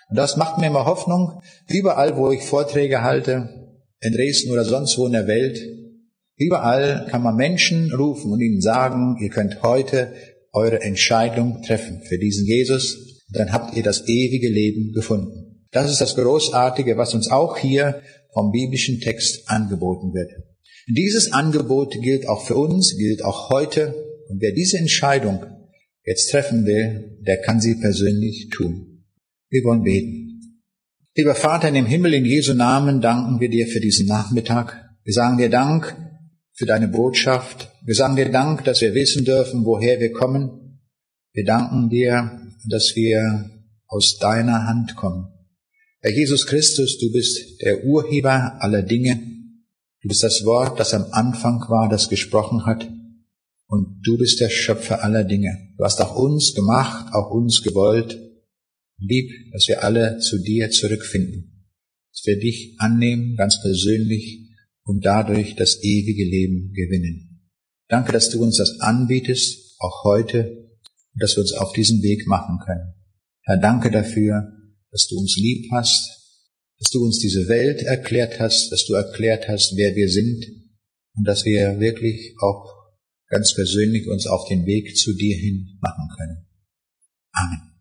Und das macht mir immer Hoffnung, überall, wo ich Vorträge halte, in Dresden oder sonst wo in der Welt, überall kann man Menschen rufen und ihnen sagen, ihr könnt heute eure Entscheidung treffen für diesen Jesus, dann habt ihr das ewige Leben gefunden. Das ist das Großartige, was uns auch hier vom biblischen Text angeboten wird. Dieses Angebot gilt auch für uns, gilt auch heute. Und wer diese Entscheidung jetzt treffen will, der kann sie persönlich tun. Wir wollen beten. Lieber Vater in dem Himmel, in Jesu Namen danken wir dir für diesen Nachmittag. Wir sagen dir Dank für deine Botschaft. Wir sagen dir Dank, dass wir wissen dürfen, woher wir kommen. Wir danken dir, dass wir aus deiner Hand kommen. Herr Jesus Christus, du bist der Urheber aller Dinge. Du bist das Wort, das am Anfang war, das gesprochen hat. Und du bist der Schöpfer aller Dinge. Du hast auch uns gemacht, auch uns gewollt. Lieb, dass wir alle zu dir zurückfinden. Dass wir dich annehmen, ganz persönlich, und dadurch das ewige Leben gewinnen. Danke, dass du uns das anbietest, auch heute, und dass wir uns auf diesen Weg machen können. Herr, danke dafür, dass du uns lieb hast, dass du uns diese Welt erklärt hast, dass du erklärt hast, wer wir sind und dass wir wirklich auch ganz persönlich uns auf den Weg zu dir hin machen können. Amen.